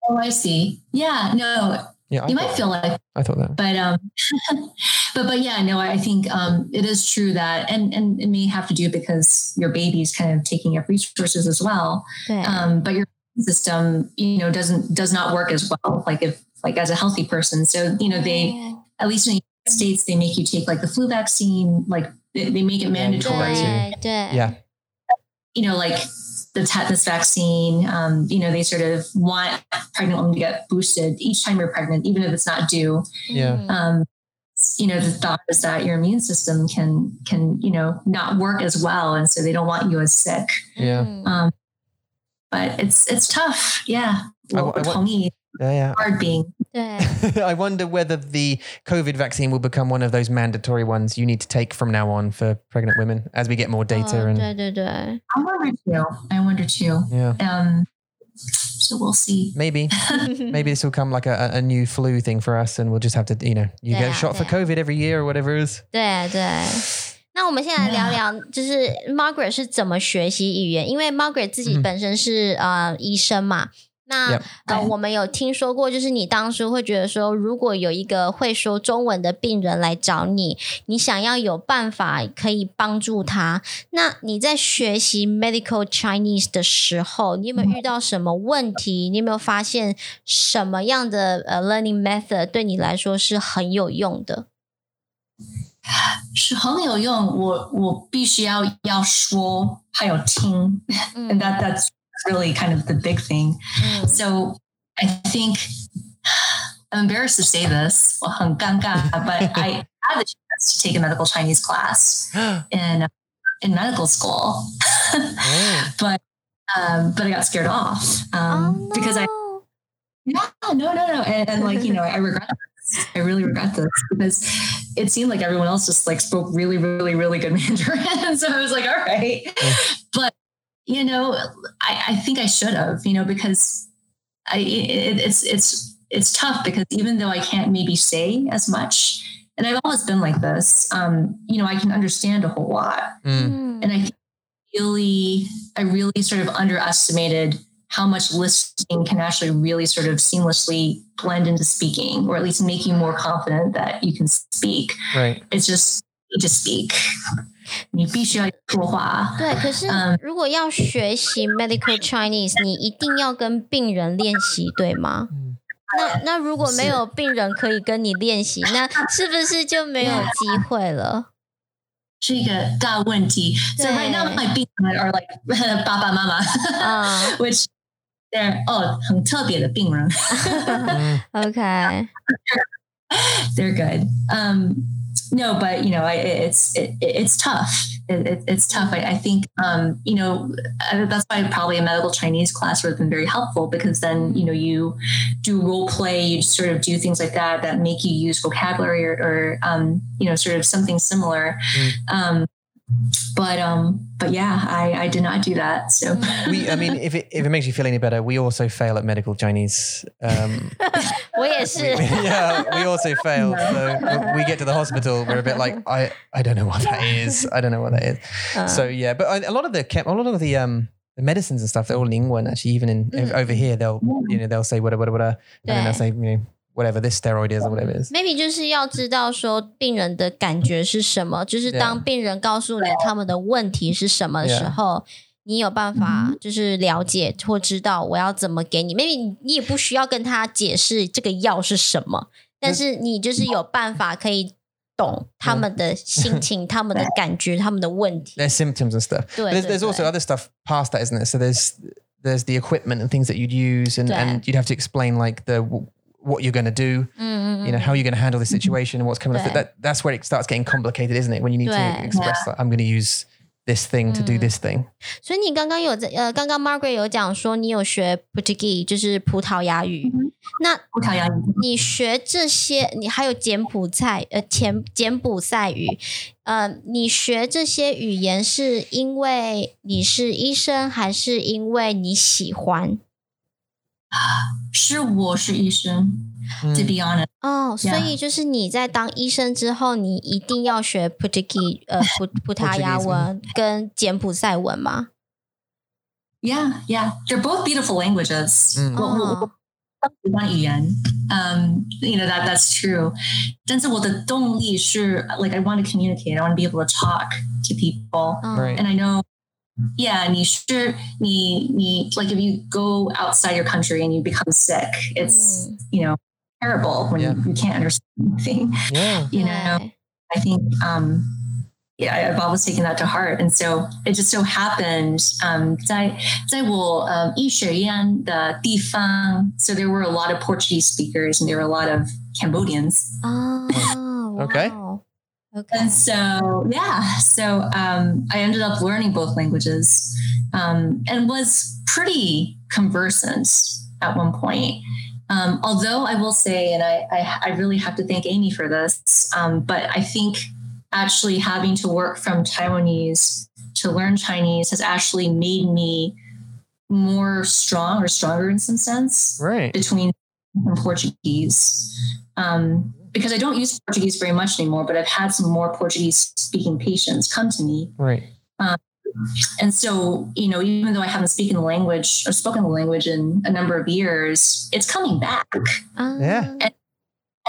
Oh, I see. Yeah, no, Yeah. I you thought, might feel like, I thought that. but um, but but yeah, no, I think um, it is true that, and and it may have to do because your baby's kind of taking up resources as well. 对， Um, but your immune system, you know, doesn't does not work as well. Like if like as a healthy person. So you know they at least in the United States they make you take like the flu vaccine. Like they, they make it mandatory. Yeah. yeah. You know, like the tetanus vaccine. Um, you know, they sort of want pregnant women to get boosted each time you're pregnant, even if it's not due. Yeah. Mm-hmm. Um, you know, the thought is that your immune system can can you know not work as well, and so they don't want you as sick. Yeah. Mm. Um, but it's it's tough. Yeah. Well, I, I, yeah, yeah. Hard being. Yeah. I wonder whether the COVID vaccine will become one of those mandatory ones you need to take from now on for pregnant women as we get more oh, data. Oh, and da, da, da. I wonder too. I wonder too. Yeah. Um, so we'll see. Maybe, maybe this will come like a, a new flu thing for us, and we'll just have to, you know, you yeah, get a shot for COVID every year or whatever it is. Yeah, yeah. 那我们现在聊聊，就是 Margaret 是怎么学习语言？因为 Margaret 自己嗯本身是、呃医生嘛。那 Yep. 呃，我们有听说过，就是你当初会觉得说，如果有一个会说中文的病人来找你，你想要有办法可以帮助他，那你在学习 medical Chinese 的时候，你有没有遇到什么问题？你有没有发现什么样的呃 learning method 对你来说是很有用的？是很有用，我我必须要要说还有听，嗯 and that that's really kind of the big thing. 嗯 So I think I'm embarrassed to say this, 我很尴尬, but I had the chance to take a medical Chinese class in in medical school, Oh. but um, but I got scared off um, oh, because I no. no no no no and, and like you know I regret this. I really regret this because it seemed like everyone else just like spoke really really really good Mandarin, so I was like, all right, but you know I, I think I should have you know because I it, it's it's it's tough because even though I can't maybe say as much, and I've always been like this, um, you know, I can understand a whole lot, Mm. Mm. and I think really I really sort of underestimated how much listening can actually really sort of seamlessly blend into speaking, or at least make you more confident that you can speak. Right. It's just you just speak. 你必须要说话。对，可是嗯如果要学习 medical Chinese，你一定要跟病人练习，对吗？嗯那那如果没有病人可以跟你练习，那是不是就没有机会了？ 是一个大问题。So right now my 病人 are like 爸爸妈妈，which they're 哦很特别的病人。okay. They're good. Um, no, but you know, I, it's it, it's tough. It, it's tough. I, I think um, you know uh, that's why probably a medical Chinese class would have been very helpful because then you know you do role play, you sort of do things like that that make you use vocabulary or, or um, you know sort of something similar. Mm. but um but yeah i i did not do that so. We i mean if it if it makes you feel any better we also fail at medical chinese um we, yeah we also fail so we get to the hospital we're a bit like i i don't know what that is i don't know what that is. Uh, so yeah but a lot of the a lot of the um the medicines and stuff they're all in Ingwen actually even in mm. over here they'll you know they'll say whatever whatever, whatever and then they'll say you know whatever this steroid is or whatever it is. Maybe 就是要知道说病人的感觉是什么，就是当病人告诉你他们的问题是什么的时候。你有办法就是了解或知道我要怎么给你，maybe 你也不需要跟他解释这个药是什么，但是你就是有办法可以懂他们的心情、他们的感觉、他们的问题。Their symptoms and stuff. There's, there's also other stuff past that, isn't there? So there's there's the equipment and things that you'd use, and, and you'd have to explain like the what you're going to do, mm-hmm. you know, how you're going to handle the situation and what's coming up. That that's where it starts getting complicated, isn't it? When you need to express that I'm going to use this thing to do this thing。所以你刚刚有在呃，刚刚 Margaret 有讲说你有学 Portuguese，就是葡萄牙语。那葡萄牙语，你学这些，你还有柬埔寨呃柬柬埔寨语，呃，你学这些语言是因为你是医生，还是因为你喜欢？ 是我是医生。To be honest，哦，所以就是你在当医生之后，你一定要学 Portuguese，呃，葡葡萄牙文跟柬埔寨文吗？Yeah, yeah, they're both beautiful languages. 嗯，我我喜欢语言，嗯，you know that that's true. 但是我的动力是 like I want to communicate. I want to be able to talk to people, and I know. Yeah, 你是你你 like if you go outside your country and you become sick, it's you know terrible when yeah. you, you, can't understand anything. Yeah. You know, I think um yeah, I've always taken that to heart. And so it just so happened, um, 在在我呃医学院的地方, so there were a lot of Portuguese speakers and there were a lot of Cambodians. Oh, okay. Okay. And so, yeah, so um, I ended up learning both languages um, and was pretty conversant at one point. Um, although I will say, and I, I, I, really have to thank Amy for this, um, but I think actually having to work from Taiwanese to learn Chinese has actually made me more strong or stronger in some sense right. between Portuguese. Um, because I don't use Portuguese very much anymore, but I've had some more Portuguese speaking patients come to me. Right. Um, and so, you know, even though I haven't spoken the language or spoken the language in a number of years, it's coming back. Uh, yeah. And,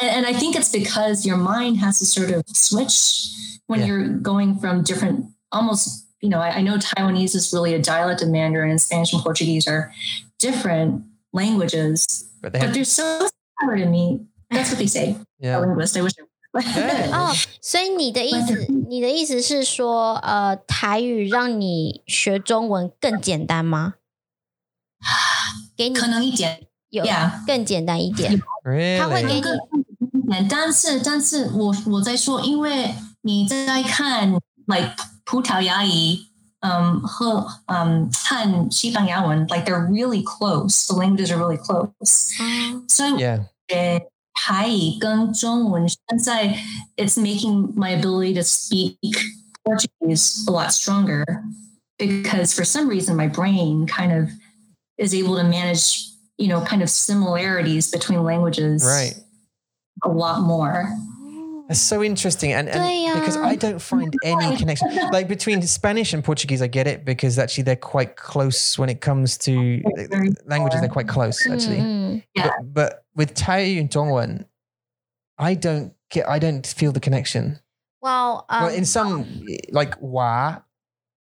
and, I think it's because your mind has to sort of switch when yeah. you're going from different, almost, you know, I, I know Taiwanese is really a dialect of Mandarin and Spanish and Portuguese are different languages, but, they have- but they're so similar to me. That's what they say. Yeah. Linguist. I wish I 哦，所以你的意思，你的意思是说，呃，台语让你学中文更简单吗？给你可能一点，有更简单一点。他会给你，但是但是我我在说，因为你在看，like 葡萄牙语，嗯和嗯和西班牙文，like they're really close，the languages are really close，所以呃。台语跟中文现在 it's making my ability to speak Portuguese a lot stronger because for some reason my brain kind of is able to manage you know kind of similarities between languages right a lot more that's so interesting, and, and because I don't find any connection like between Spanish and Portuguese. I get it because actually they're quite close when it comes to languages. They're quite close actually. Mm-hmm. Yeah. But, but with Tai and Dongwen, I don't get. I don't feel the connection. Well, um, well in some like wa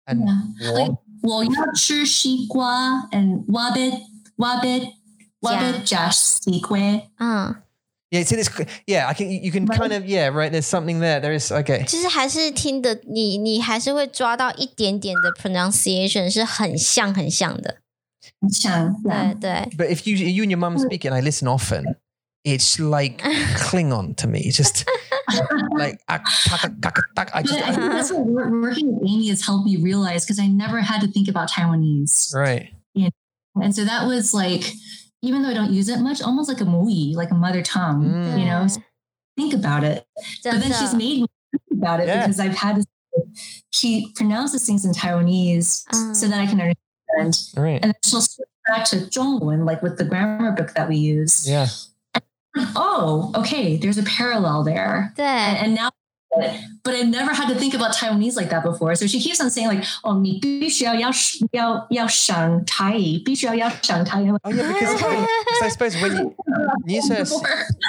and yeah. like 我要吃西瓜 and wabbit wabbit wabbit 加西瓜。嗯。 Yeah, see this. Yeah, I can. You can kind of. Yeah, right. There's something there. There is. Okay. 其实还是听的，你你还是会抓到一点点的 pronunciation 是很像很像的。像对对。 But if you you and your mum speak it, and I listen often, it's like Klingon to me. It's just like I But I think that's what wor- working with Amy has helped me realize because I never had to think about Taiwanese. right. And so that was like, even though I don't use it much, almost like a mui, like a mother tongue, mm. you know, so think about it. But then so. she's uh, made me think about it yeah. because I've had this, she pronounces things in Taiwanese um. so uh. that I can understand. Right. And then she'll switch back to Zhongwen, like with the grammar book that we use. Yeah. Oh, okay. There's a parallel there. And, and now but I never had to think about Taiwanese like that before. So she keeps on saying like, "Oh, 你必须要要要要上台语，必须要要上台语." Oh yeah, because, because I suppose when you 你是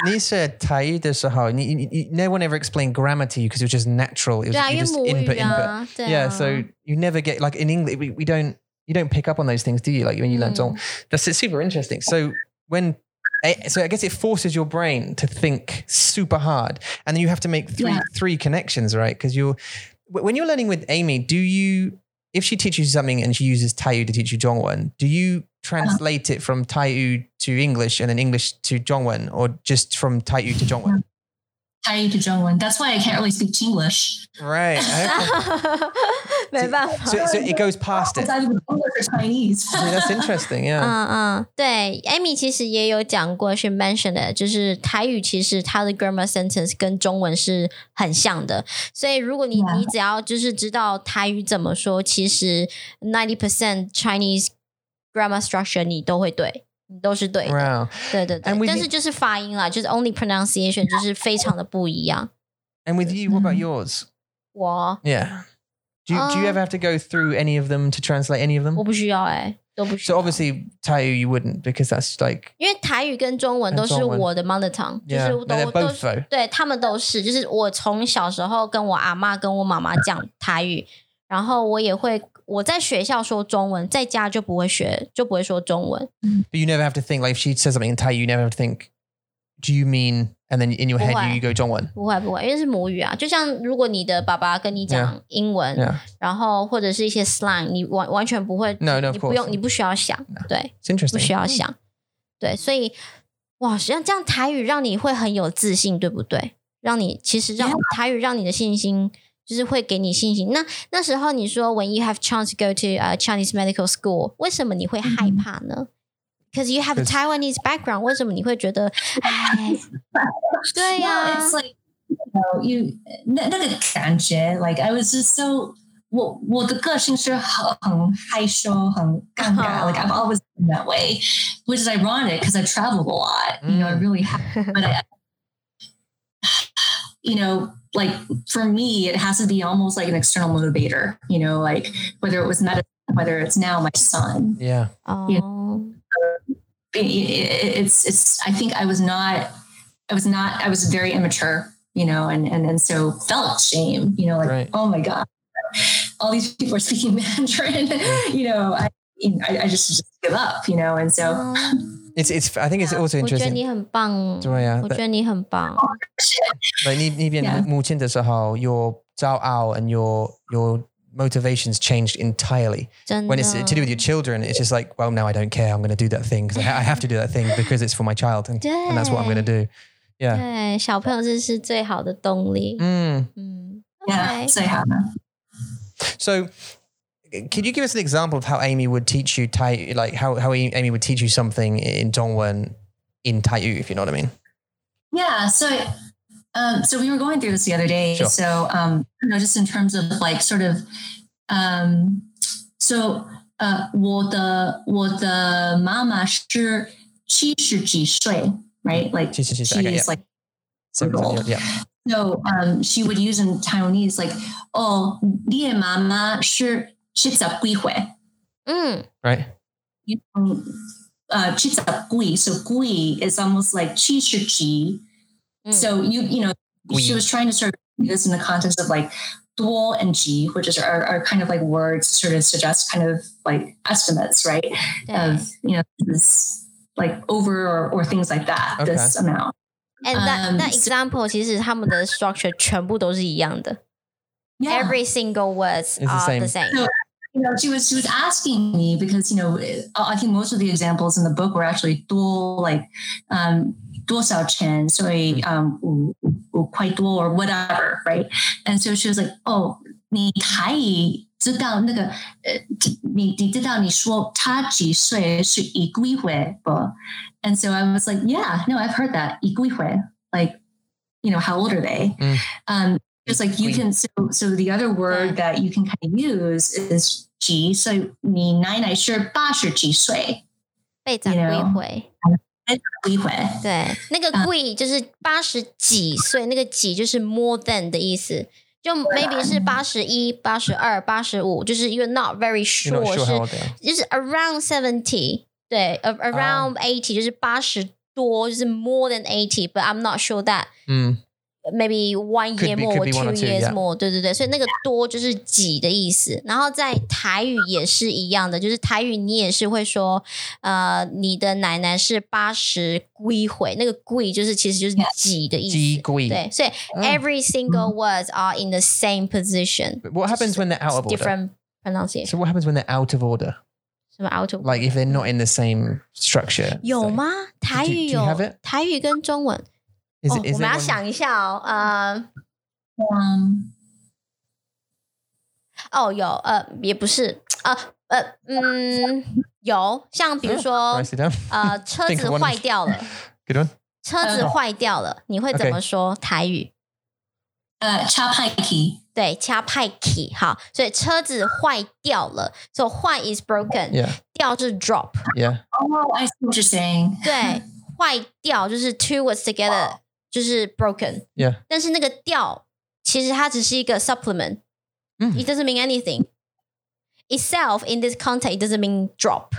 你是台语的时候，你你你 no one ever explained grammar to you because it was just natural. It was 对啊， you 因为 just 母 input 语 input. 啊，对 Yeah, 啊 so you never get like in English we, we don't you don't pick up on those things, do you? Like when you learn Mm. Zhong. That's it's super interesting. So when eh, Eh, so I guess it forces your brain to think super hard, and then you have to make three Yeah. three connections, right? Because you're when you're learning with Amy, do you if she teaches you something and she uses Taiyu to teach you Zhongwen, do you uh-huh. translate it from Taiyu to English and then English to Zhongwen, or just from Taiyu to Zhongwen? Taiyu to Zhongwen. That's why I can't really speak Chinglish. Right. Okay. 没办法。 So, so it goes past it. It's either English or Chinese. So that's interesting. Yeah. 嗯嗯，对，Amy 其实也有讲过，是 mention 的，就是台语其实它的 grammar sentence 跟中文是很像的，所以如果你 Yeah. 你只要就是知道台语怎么说，其实 ninety percent Chinese grammar structure 你都会对，你 都是对的.对对对，但是就是发音啦，就是 only pronunciation 就是非常的不一样。And with you, what about Mhm. yours? 我 Yeah. Do you, do you Uh, ever have to go through any of them to translate any of them? 我不需要哎、都不需要 So。obviously Taiyu you wouldn't because that's like 因为台语跟中文都是我的 mother tongue，就是都都.对他们都是，就是我从小时候跟我阿妈跟我妈妈讲台语，然后我也会我在学校说中文，在家就不会学，就不会说中文。But you never have to think like if she says something in Thai, you never have to think, do you mean? And then in your head you, go Zhongwen. 不会不会，因为是母语啊。就像如果你的爸爸跟你讲英文 Yeah, 然后或者是一些 slang，你完完全不会 No, no, of 你不 course. 用，你不需要想，对，it's 不 interesting. 需要想，对，所以哇，实际上这样台语让你会很有自信，对不对？让你其实让台语让你的信心，就是会给你信心。那那时候你说 when you have chance to go to a Chinese medical school，为什么你会害怕呢？Because you have a 'Cause- Taiwanese background，为什么你会觉得，哎，对呀、 No, it's like you know, you 那那个感觉，like I was just so 我我的个性是很很害羞、很尴尬。Like I've always been that way, which is ironic because I've traveled a lot. You know, I Mm. really have. But I, you know, like for me, it has to be almost like an external motivator. You know, like whether it was medicine, whether it's now my son. Yeah. 哦，It- it- it's it's. I think I was not. I was not. I was very immature. You know, and and and so felt shame. You know, like Right. oh my god, all these people are speaking Mandarin. you know, I. I, I just just give up, you know, and so 嗯 It's, it's, I think it's also 我觉得 interesting. 你很棒，对啊我觉得你很棒。 Like 你你变 Yeah. 母亲的时候, your 骄傲 and your your motivations changed entirely. 真的 When it's to do with your children, it's just like, well, no, I don't care. I'm going to do that thing because I, ha- I have to do that thing because it's for my child, and, and that's what I'm going to do. Yeah. 对小朋友这是最好的动力。 Mm. 嗯 yeah, ，OK， so yeah. So, could you give us an example of how Amy would teach you Tai, like how, how Amy would teach you something in Dongwen in Taiyu, if you know what I mean? Yeah. So, um, so we were going through this the other day. Sure. So, um, you know, just in terms of like sort of, um, so, uh, 我的我的妈妈是七十几岁, right? Like 七十几 she 岁, okay, is yeah. like So, Cool. yeah. so um, she would use in Taiwanese like, oh, 你的妈妈是 七十几岁。嗯 Right. you know, uh, 七十几. So 几 is almost like 七十几. Mm. So you you know she Gui. was trying to sort of do this in the context of like dual and G, which is are, are kind of like words to sort of suggest kind of like estimates, right? 对 Of you know this like over or, or things like that. This amount. And that Um, that so- example 其实他们的 structure 全部都是一样的。 Yeah. Every single words the are same. the same. So, you know, she was she was asking me because you know I think most of the examples in the book were actually 多 like um 多少钱, so um 五五块多 or whatever, right? And so she was like, oh, 你可以知道那个呃，你你知道你说他几岁是一归回不？And so I was like, yeah, no, I've heard that 一归回 like you know how old are they? Mm. Um, just like you can so so the other word that you can kind of use is 几岁，你奶奶是八十几岁，被长 You 归 know. 回，归回。对，那个嗯贵就是八十几岁，那个几就是 more than 的意思。就 maybe 是八十一、八十二、八十五，就是 you're not very You're not sure， sure 是 how old they are. 就是 around seventy，对，a- around eighty 就是八十多，就是 more than eighty，but I'm not sure that Mm. Maybe one year more or two two, years yeah. more，对对对，所以那个多就是几的意思。然后在台语也是一样的，就是台语你也是会说，呃，你的奶奶是八十归回，那个归就是其实就是几的意思。几归对，所以 every single words are in the same position。What happens when they're out of order? Different pronunciation，So what happens when they're out of order? 什么 out of Like if they're not in the same structure? 有吗？台语有台语跟中文 Is 我们要想一下哦，呃，Um, 哦有呃也不是呃呃嗯有，像比如说.呃车子.坏掉了，Good one. 车子坏掉了，你会怎么说台语？uh, chapaki. 对，掐派 key 好，所以车子坏掉了，so 坏 is broken，Yeah. 掉是 drop，Yeah. Oh, I see what you're saying. 对，坏掉就是 two words together 就是 broken， Yeah. 但是那个掉其实它只是一个 supplement，it 嗯 doesn't mean anything。Itself in this context, it doesn't mean drop.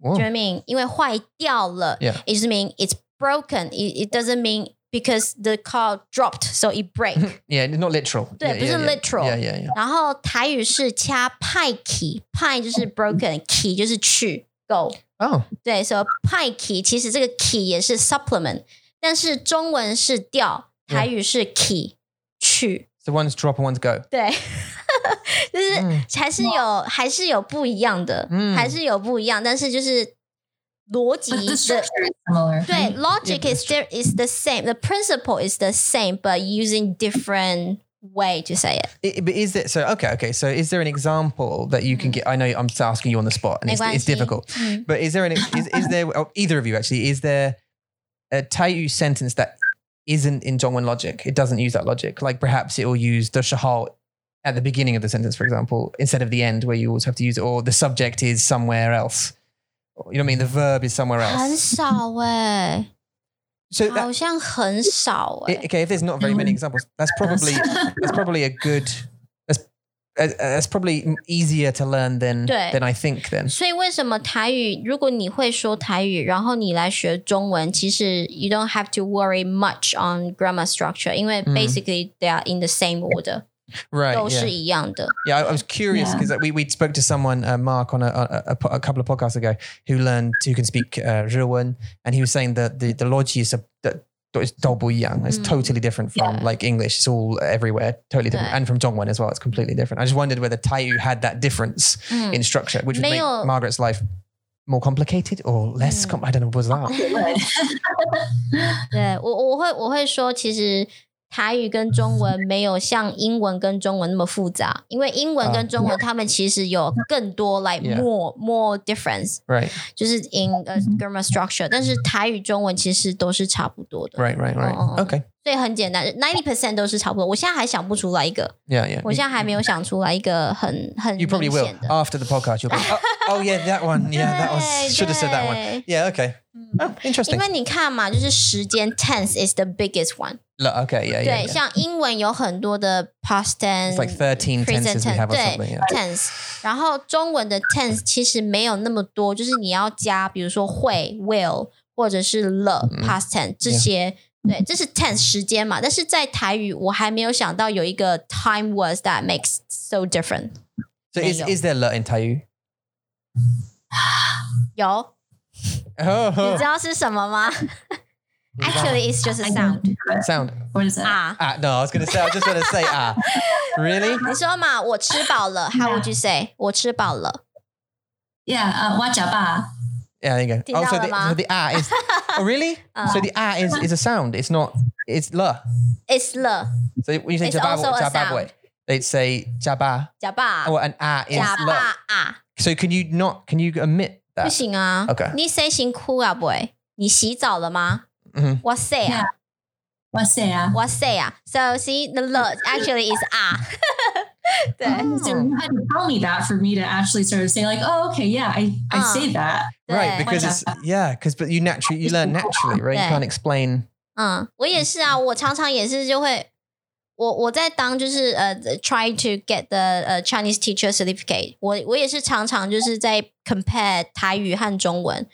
Whoa. 觉得 mean 因为坏掉了 Yeah. it just mean it's broken. It, it doesn't mean because the car dropped, so it break. Yeah, not literal. 对 yeah, 不是 yeah, yeah. literal Yeah, yeah, yeah. 然后台语是掐派 key，派就是 broken，key 就是去 go。 Oh, 对，所以派 key 其实这个 key 也是 supplement， 但是中文是调，台语是 key 去。 so one's drop and one's go. 对，就是嗯还是有还是有不一样的，嗯还是有不一样，但是就是逻辑 But the 的 structure is similar. 对 logic Yeah, is there is the same, the principle is the same, but using different way to say it. I- but is it so? Okay, okay. So is there an example that you can get? I know I'm just asking you on the spot, and Mm.没 it's, it's 关系 difficult. 嗯 But is there an is, is there oh, either of you actually? Is there a Taiyu sentence that isn't in Zhongwen logic? It doesn't use that logic. Like perhaps it will use the shahal at the beginning of the sentence, for example, instead of the end, where you always have to use it, or the subject is somewhere else. You know what I mean? The verb is somewhere 很 else. 少哎、 So 好 that, 像很少哎、 I- okay, if there's not very many examples, that's probably that's probably a good. That's uh, that's probably easier to learn than 对 than I think. Then 所以为什么台语，如果你会说台语，然后你来学中文，其实 you don't have to worry much on grammar structure，因为嗯 basically they are in the same order，、 right? 都 yeah. 是一样的。 Yeah, I, I was curious Yeah. because we, we spoke to someone, uh, Mark, on a, a, a, a couple of podcasts ago, who learned who can speak uh, Zhewen, and he was saying that the the logi is a, that it's double yang. It's Mm. totally different from Yeah. like English. It's all everywhere, totally different, Yeah. and from Zhongwen as well. It's completely different. I just wondered whether Taiyu had that difference 嗯 in structure, which would make 没有 Margaret's life more complicated or less. Mm. Com- I don't know. Was that? Good. 对我我会我会说，其实 台语跟中文没有像英文跟中文那么复杂，因为英文啊跟中文他们其实有更多 like more more difference，Right, 就是 in a grammar structure，但是台语中文其实都是差不多的，right, right, right. Oh. 所以很简单，ninety percent 都是差不多。我现在还想不出来一个，Yeah, yeah. 我现在还没有想出来一个很很 You probably 明 will 显的。after the podcast. You'll be. Oh, oh yeah, that one. Yeah, that was. Should have said that one. Yeah. Okay. Oh, 因 interesting. 因为你看嘛，就是时间 tense is the biggest one。Look, okay. Yeah, yeah. 对.像英文有很多的 past tense，It's like 13 present tenses we have or 对 something. Yeah. tense，然后中文的 tense 其实没有那么多，就是你要加，比如说会 will 或者是了嗯 past tense 这些。对，这是 tense 时间嘛，但是在台语我还没有想到有一个 time words that makes so different。So is, is there le in Taiyu? 有，Oh, 你知道是什么吗？Actually, it's just a sound. Sound. What is it? Ah. Ah, no, I was gonna say, I was just to say ah. Really? 你说嘛，我吃饱了。How would you say？我吃饱了。Yeah, uh, wajaba. Yeah, there you go. Did Oh, so that the, one, so the ah is. Oh, really? Uh. so the ah is, is a sound. It's not. It's la. It's 了， So when you say It's jabab, also a jababwe, sound. they'd say jaba. 假爸 Oh, and ah is 假 la. 爸啊， So can you not? Can you omit 不 that? 行啊。 OK 你谁辛苦啊，boy？你洗澡了吗？ Mhm. 哇塞啊， What's that? 哇塞啊。So see the 了 actually is 啊。 对 So you had to tell me that for me to actually sort of say like, oh, okay, yeah, I, I Uh. say that. Right, 对 because it's yeah, because but you naturally you learn naturally, right? You Yeah. can't explain. 嗯，我也是啊，我常常也是就会，我我在当就是呃、try to get the 呃、Chinese teacher certificate，我我也是常常就是在 compare 台语和中文，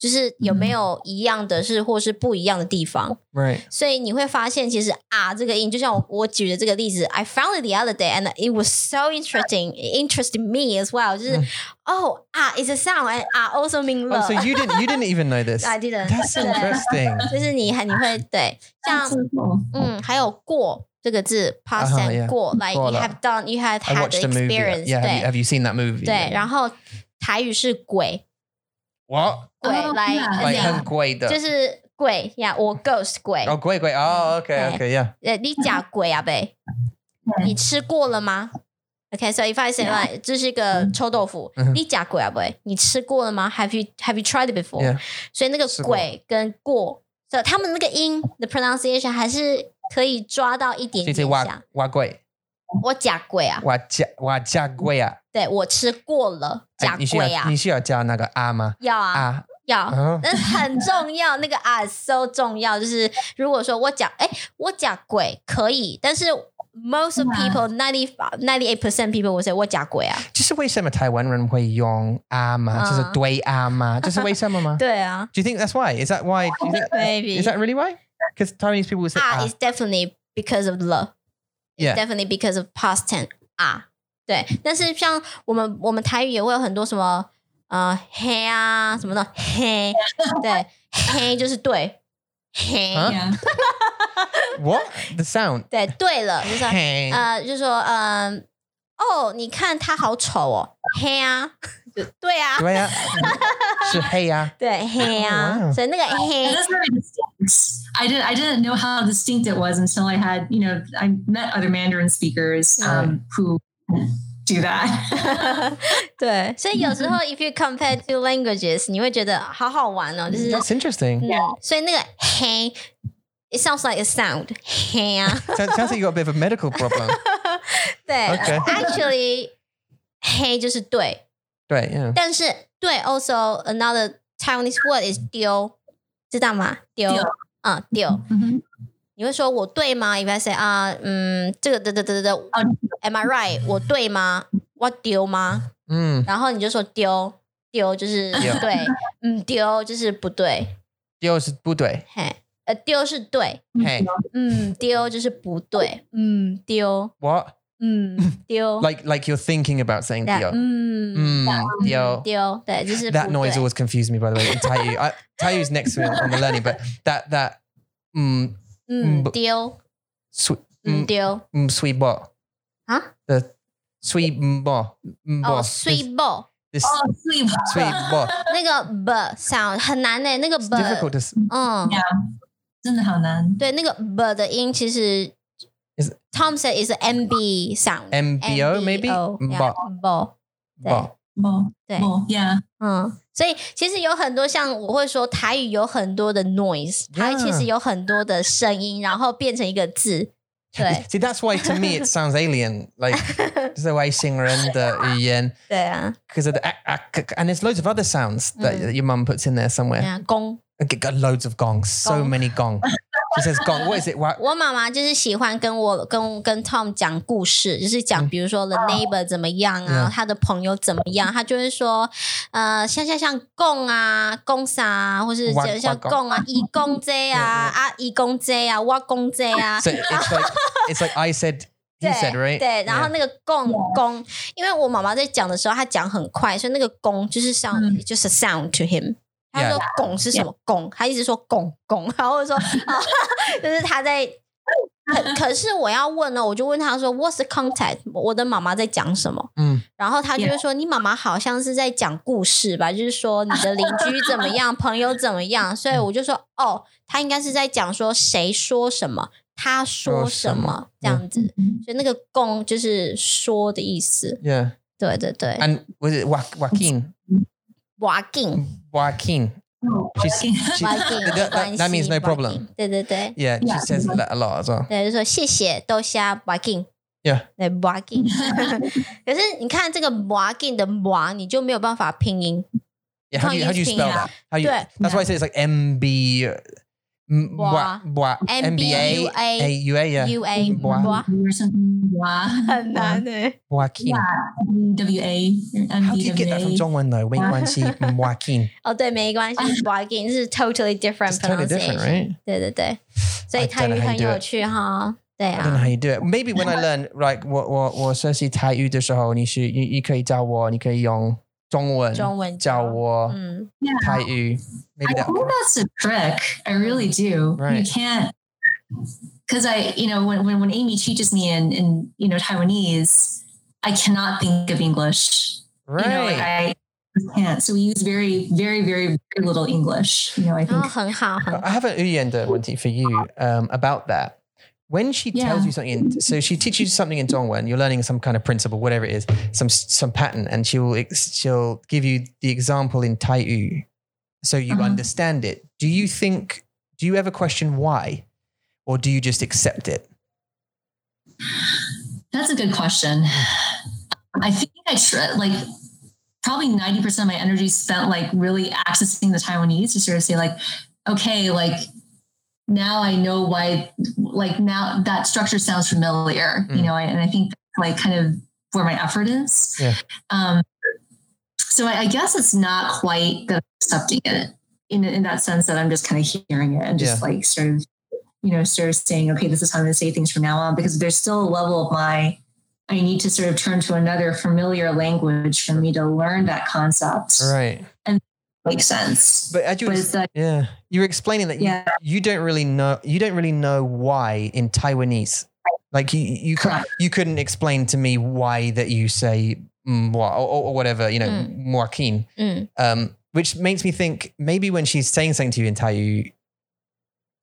就是有没有一样的是或是不一样的地方，Right. 所以你会发现其实啊这个音，就像我我举的这个例子，I found it the other day and it was so interesting, it interested me as well，就是、哦啊 is a sound and 啊 also mean Oh, love，so you didn't you didn't even know this. I didn't，That's 对 interesting. 就是你还你会对像 so. 嗯，还有过这个字，past Uh-huh, and yeah. 过，like 过 you have done, you have had the you, 对 have you seen that movie? 对，然后台语是鬼鬼来，鬼很贵的，就是鬼呀，我 ghost 鬼，哦鬼鬼哦，OK OK 呀，呃，你假鬼啊呗？你吃过了吗？OK，所以 if I say like，这是一个臭豆腐，你假鬼啊呗？你吃过了吗？Have you Have you tried it before？所以那个鬼跟过，所以他们那个音的 pronunciation 还是可以抓到一点点。像，哇鬼。我假贵啊，哇加哇加贵啊。对我吃过了，假哎你需鬼啊要你，需要加那个啊吗？要啊，啊，要，嗯那很重要，那个啊 so 重要。就是如果说我讲，哎，我讲鬼可以，但是 most of people ninety ninety eight percent people will say 我讲鬼啊，就是为什么台湾人会用啊吗？就是嗯对啊吗？这是为什么吗对啊 Do you think that's why? Is that why? Do you think,，maybe is that really why? Because Taiwanese people say 啊 ah. is definitely because of love。Yeah. definitely because of past tense 啊，对。但是像我们我们台语也会有很多什么呃黑啊什么的黑，对黑就是对黑，啊 Yeah. What? The sound? 对对了，就是嘿呃就是说嗯、哦，你看他好丑哦，黑啊，就对啊，对啊，是黑啊。对黑啊， wow 所以那个 And 黑 that's very distinct. I didn't I didn't know how distinct it was until I had, you know, I met other Mandarin speakers um, who do that. 对，所以有时候 if you compare two languages，你会觉得好好玩哦，就是。 That's interesting. 嗯，所以那个黑，it sounds like a sound，黑啊， Sounds, sounds like you got a bit of a medical problem. 对 Okay ，actually 黑就是对， 对，yeah. 但是对，also another Taiwanese word is 丢，知道吗？丢丢，嗯，丢，Mhm. 你会说我对吗？If I say 啊，嗯，这个的的的的 Oh,，Am I right？我对吗？我丢吗？嗯，然后你就说丢，丢就是对，嗯，丢就是不对，丢是不对。嘿，呃，丢是对，嘿嗯，丢就是不对，嗯，丢，，what? 嗯，丢， Like like you're thinking about saying 对 dio. 嗯， Mm, dio. 丢，对，就是That 不 noise 对 always confused me, by the way. In Taiyu, I, Taiyu's next to it on the learning, but that that mm, 嗯，不丢， sweet 嗯， mm, 丢 mm, sweet bo 啊， the sweet bo 哦 bo ，sweet ball， this Oh, sleep. sweet bo. 那个 b sound 很难呢，那个 It's b， difficult to. s- 嗯， Yeah. 真的好难。对，那个 b 的音其实 Is- Tom said is a MB sound。 MBO maybe? MBO, yeah, Bo. bo，对 Bo. 不对不，Yeah，嗯，所以其实有很多像我会说台语有很多的 noise，它 Yeah 其实有很多的声音，然后变成一个字。对 See, that's why to me it sounds alien. Like just the way singer and the yin 对啊， because of the ah, ah, k- k- and there's loads of other sounds that, Mm. that your mum puts in there 对 somewhere. 啊，公。 I get got loads of gongs, so Gong. many gong. She says gong. What is it? 我妈妈就是喜欢跟我跟跟 Tom 讲故事，就是讲比如说 the neighbor 怎么样啊他的朋友怎么样，他就会说，呃，像像像贡啊、公啥啊，或是哇像像哇公公啊、义公 J 啊、啊义公这啊、挖公 J 啊，So it's like it's like I said, he 对 said, right? 对，然后.那个公公，因为我妈妈在讲的时候，她讲很快，所以那个公就是 sound、嗯就是 sound to him。他说“拱”是什么？“拱”，他一直说“拱拱”，然后说啊 就是他在。可可是我要问呢，我就问他说：“What's the context？我的妈妈在讲什么？”嗯，然后他就会说：“你妈妈好像是在讲故事吧？就是说你的邻居怎么样，朋友怎么样。”所以我就说：“哦，他应该是在讲说谁说什么，他说什么这样子。所以那个‘公’就是说的意思。Yeah，对对对。And was it Joaquin？Joaquin，Joaquin。She's, she, that, that, that means no problem. 对对对。Yeah, she says that a lot as well. 对，就说谢谢豆虾 Joaquin。Yeah. 对 Joaquin。可是你看这个 Joaquin 的 Joa，你就没有办法拼音。Yeah, how do you, how do you spell that? How you, that's why I say it's like M B Bois. Bois. M B A A U A. Yeah. U A. Bois. Or something. Bois. 很难诶。Joaquin. Yeah. W A. How do you get that from 中文 though? 没关系。Joaquin. 哦，对，没关系。Joaquin 是 totally different pronunciation. Totally different, right? 对对对。所以泰语很有趣哈。对啊。I don't know how you do it. Maybe when I learn, like 我我我学习泰语的时候，你是你你可以教我，你可以用。 中文中文教我泰语。Maybe I think that's a trick. I really do. Right. You can't because I, you know, when, when when Amy teaches me in in you know Taiwanese, I cannot think of English. Right. You know, like I can't. So we use very, very, very, very little English. You know, I think. Oh, I have an 语言的问题 for you um, about that when she yeah. tells you something, in, so she teaches you something in Zhongwen, you're learning some kind of principle, whatever it is, some some pattern, and she'll she'll give you the example in Taiyu, so you uh-huh. understand it. Do you think? Do you ever question why, or do you just accept it? That's a good question. I think I try, like probably ninety percent of my energy spent like really accessing the Taiwanese to sort of say like, okay, like now I know why, like now that structure sounds familiar, mm. you know, and I think like kind of where my effort is. Yeah. Um, so I, I, guess it's not quite that accepting it in, in that sense that I'm just kind of hearing it and just yeah. like sort of, you know, sort of saying, okay, this is how I'm going to say things from now on, because there's still a level of my, I need to sort of turn to another familiar language for me to learn that concept. Right. And makes sense. But as you, but that, yeah, you were explaining that yeah. you, you, don't really know, you don't really know why in Taiwanese. Like you, you, you couldn't explain to me why that you say mm, or, or, whatever, you know, mm. Joaquin, mm. um, which makes me think maybe when she's saying something to you in Taiyu,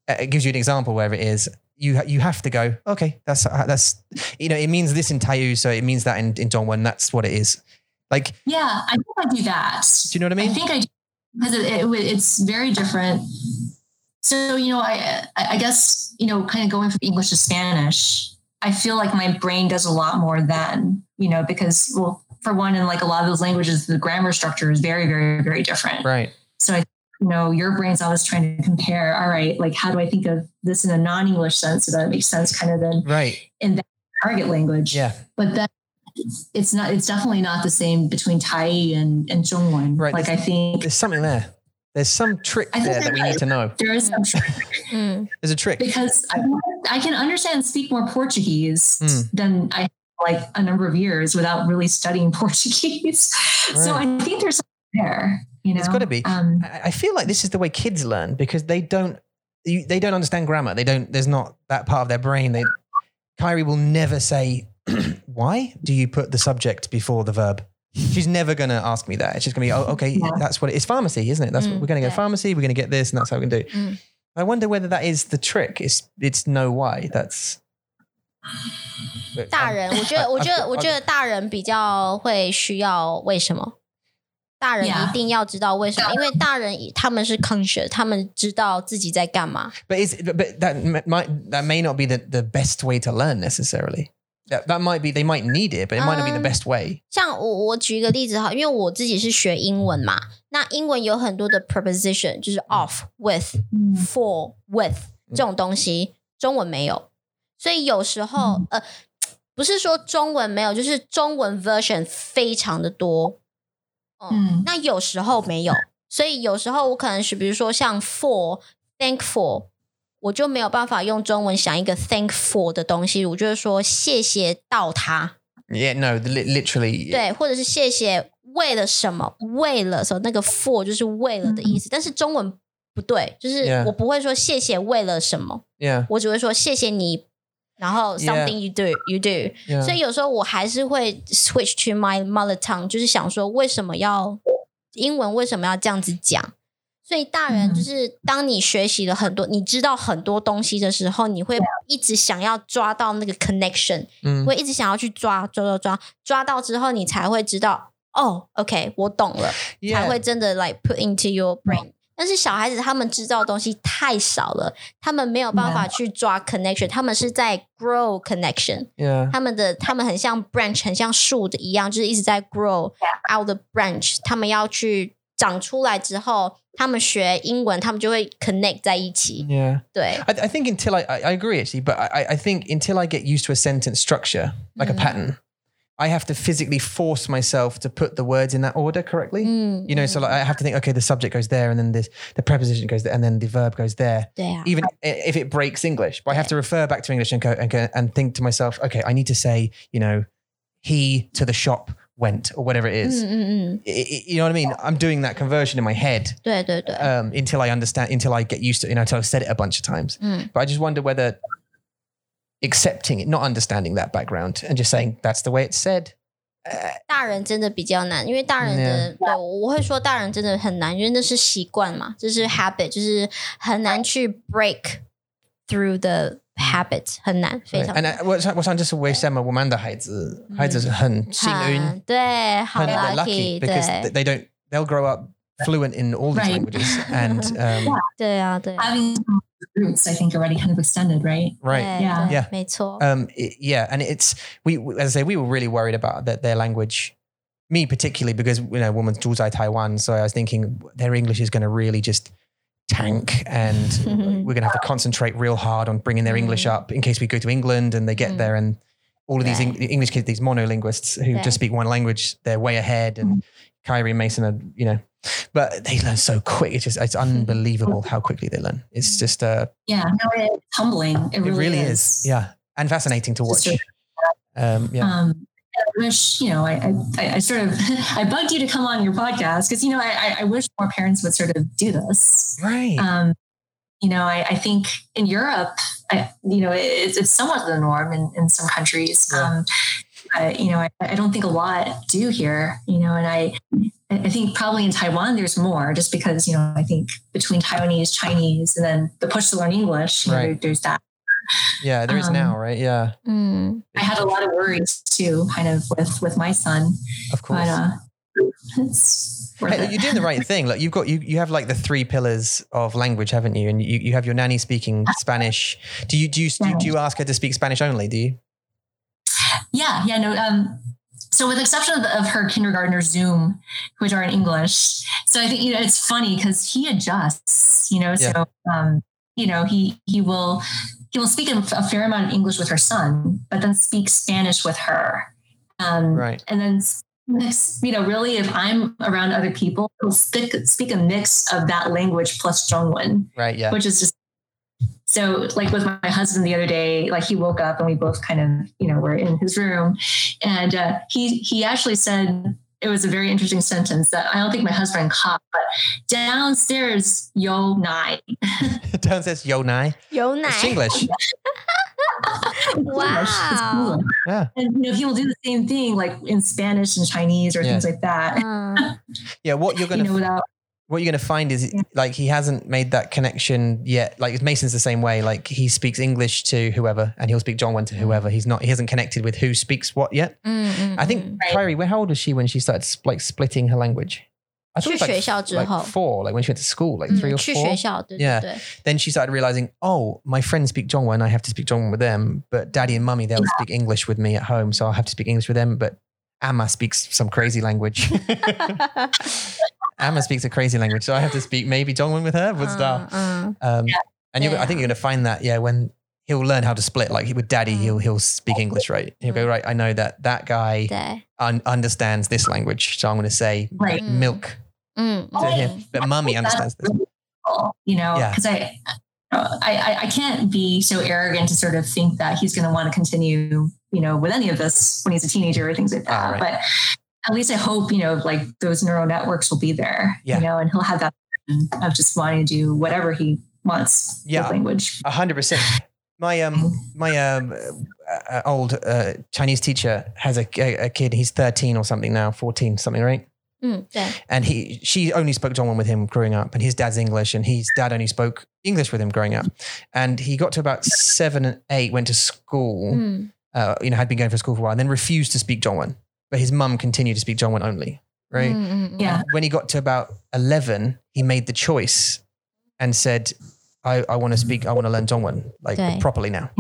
uh, it gives you an example where it is. You you have to go. Okay, that's uh, that's you know it means this in Taiyu, so it means that in in Zhongwen. That's what it is. Like yeah, I think I do that. Do you know what I mean? I think I do because it, it, it's very different. So you know, I I guess you know, kind of going from English to Spanish, I feel like my brain does a lot more then, you know, because well, for one, in like a lot of those languages, the grammar structure is very, very, very different. Right. So I, you know, your brain's always trying to compare. All right, like how do I think of this in a non-English sense so that it makes sense, kind of then right in that target language. Yeah. But then it's not it's definitely not the same between Tai and and Zhongwen. Right. Like there's, I think there's something there. There's some trick there that we need to know. There is some trick. Mm. There's a trick because I, I can understand and speak more Portuguese mm. than I like a number of years without really studying Portuguese. Right. So I think there's something there. You know, it's got to be. Um, I feel like this is the way kids learn because they don't You they don't understand grammar. They don't. There's not that part of their brain. They Kyrie will never say why do you put the subject before the verb? She's never going to ask me that. It's just going to be, oh, okay, yeah. that's what it is. Pharmacy, isn't it? That's mm, what we're going to go yeah. pharmacy. We're going to get this, and that's how we can do. Mm. I wonder whether that is the trick. It's it's know why. That's 大人，我觉得，我觉得，我觉得大人比较会需要为什么？大人一定要知道为什么，因为大人他们是 conscious，他们知道自己在干嘛。But is but that might that may not be the the best way to learn necessarily. That, that might be they might need it, but it might not be the best way. 像我我举一个例子哈，因为我自己是学英文嘛，那英文有很多的 preposition，就是 off、with、for、with 这种东西，中文没有，所以有时候呃，不是说中文没有，就是中文 version 非常的多，嗯，那有时候没有，所以有时候我可能是比如说像 for、thankful。我就没有办法用中文想一个 thankful 的东西，我就是说谢谢到他。Yeah, no, literally. 对，或者是谢谢为了什么？为了什么？那个 for 就是为了的意思，但是中文不对，就是我不会说谢谢为了什么，Yeah. 我只会说谢谢你，然后 something you do you do。Yeah. 所以有时候我还是会 switch to my mother tongue，就是想说为什么要英文为什么要这样子讲？所以大人嗯就是当你学习了很多，你知道很多东西的时候，你会一直想要抓到那个 connection，嗯会一直想要去抓抓抓抓，抓到之后你才会知道哦，OK，我懂了，才.会真的 like put into your brain。但是小孩子他们知道的东西太少了，他们没有办法去抓 connection，他们是在 grow connection。他们的他们很像 branch，很像树的一样，就是一直在 grow out the branch。他们要去长出来之后，他们学英文，他们就会 connect 在一起。 Yeah. 对， I, I think until I, I, I agree actually, but I, I think until I get used to a sentence structure, like a Mm. pattern, I have to physically force myself to put the words in that order correctly. 嗯， You know, so like I have to think, okay, the subject goes there, and then this, the preposition goes there, and then the verb goes there. 对啊， Even i- if it breaks English, but I have to refer back to English and go and, go, and think to myself, okay, I need to say, you know, he to the shop went or whatever it 嗯 is. 嗯嗯， I- I- you know what I mean? I'm doing that conversion in my head 对对对， um, until I understand, until I get used to it, you know, until I've said it a bunch of times. 嗯 But I just wonder whether accepting it, not understanding that background, and just saying that's the way it's said. 大人真的比较难，因为大人的对我会说大人真的很难，因为那是习惯嘛，这是 habit，就是很难去 break through the habit，很难，非常 And I, 我想我想就是为什么我们的孩子孩子是很幸运，很对，好很 they're lucky， because 对 they don't they'll grow up fluent in all these Right. languages and um, 对啊，对， Having some roots, I think, already kind of extended, right? 对 right 对 Yeah. 没错， um it- yeah and it's we we- as I say we were really worried about that their language me particularly because you know woman's 住在 Taiwan so I was thinking their English is going to really just tank and we're going to have to concentrate real hard on bringing their English Mm. up in case we go to England and they get Mm. there and all of these Right. Eng- English kids these monolinguists who Right. just speak one language they're way ahead and Kyrie and Mason are you know but they learn so quick it's just it's unbelievable how quickly they learn it's just uh Yeah, no, it's humbling. It it really, really is yeah and fascinating to watch um yeah Um, I wish you know. I, I, I sort of I bugged you to come on your podcast because you know I, I- wish more parents would sort of do this. Right. Um, you know, I, I think in Europe, I, you know, it's, it's somewhat the norm in, in some countries. Yeah. Um, I, you know, I, I don't think a lot do here. You know, and I I think probably in Taiwan there's more just because you know I think between Taiwanese, Chinese, and then the push to learn English, you know, Right. there, there's that. Yeah, there is um, now, right? Yeah, I had a lot of worries too, kind of with with my son. of course. But uh, Hey, you're doing the right thing. Look, you've got you you have like the three pillars of language, haven't you? And you, you have your nanny speaking Spanish. Do you do you, do you do you ask her to speak Spanish only? Do you? Yeah, yeah, no. Um, so with exception of, of her kindergartner Zoom, which are in English, so I think you know it's funny because he adjusts. You know, so um, you know he he will he will speak a, fair amount of English with her son, but then speak Spanish with her. Um, Right. and then mix, you know, really, if I'm around other people, he'll speak speak a mix of that language plus Zhongwen. Right. Yeah. which is just so like with my husband the other day like he woke up and we both kind of you know were in his room and uh, he he actually said it was a very interesting sentence that I don't think my husband caught, but downstairs, yo nai. downstairs, yo nai. Yo nai. It's English. wow. Yeah. And you know, people do the same thing like in Spanish and Chinese or yeah. things like that. Uh, yeah, what you're gonna you know, without what you're going to find is yeah. like he hasn't made that connection yet. Like Mason's the same way. Like he speaks English to whoever, and he'll speak Zhongwen to mm. whoever. He's not. He hasn't connected with who speaks what yet. Mm-hmm. I think mm. right. Kyrie. Where how old was she when she started like splitting her language? I thought it was like, like four, like when she went to school, like three or four. yeah. then she started realizing, oh, my friends speak Zhongwen, and I have to speak Zhongwen with them. But daddy and mummy, they'll yeah. speak English with me at home, so I'll have to speak English with them. But Amma speaks some crazy language. Amma speaks a crazy language, so I have to speak maybe Zhongwen with her. What's uh, uh, um, yeah. And yeah. I think you're going to find that, yeah, when he'll learn how to split. Like with Daddy, mm. he'll he'll speak English, right? He'll go mm. right. I know that that guy un- understands this language, so I'm going to say right. Mm. milk mm. to him. But Mummy understands this. You know, because yeah. I I, I can't be so arrogant to sort of think that he's going to want to continue, you know, with any of this when he's a teenager or things like that. Ah, right. But at least I hope, you know, like those neural networks will be there, yeah. you know, and he'll have that of just wanting to do whatever he wants yeah, with language. A hundred percent. My, um, mm-hmm. my, um, uh, uh, old, uh, Chinese teacher has a, a, a, kid, he's 13 or something now, 14, something, right? Mm, yeah. And he, she only spoke Zhongwen with him growing up, and his dad's English, and his dad only spoke English with him growing up. And he got to about seven and eight, went to school, mm. uh, you know, had been going for school for a while, and then refused to speak Zhongwen but his mum continued to speak John only, right? Mm, mm, mm, yeah. When he got to about 11, he made the choice and said, I, I want to speak, I want to learn Zhongwen like okay. properly now.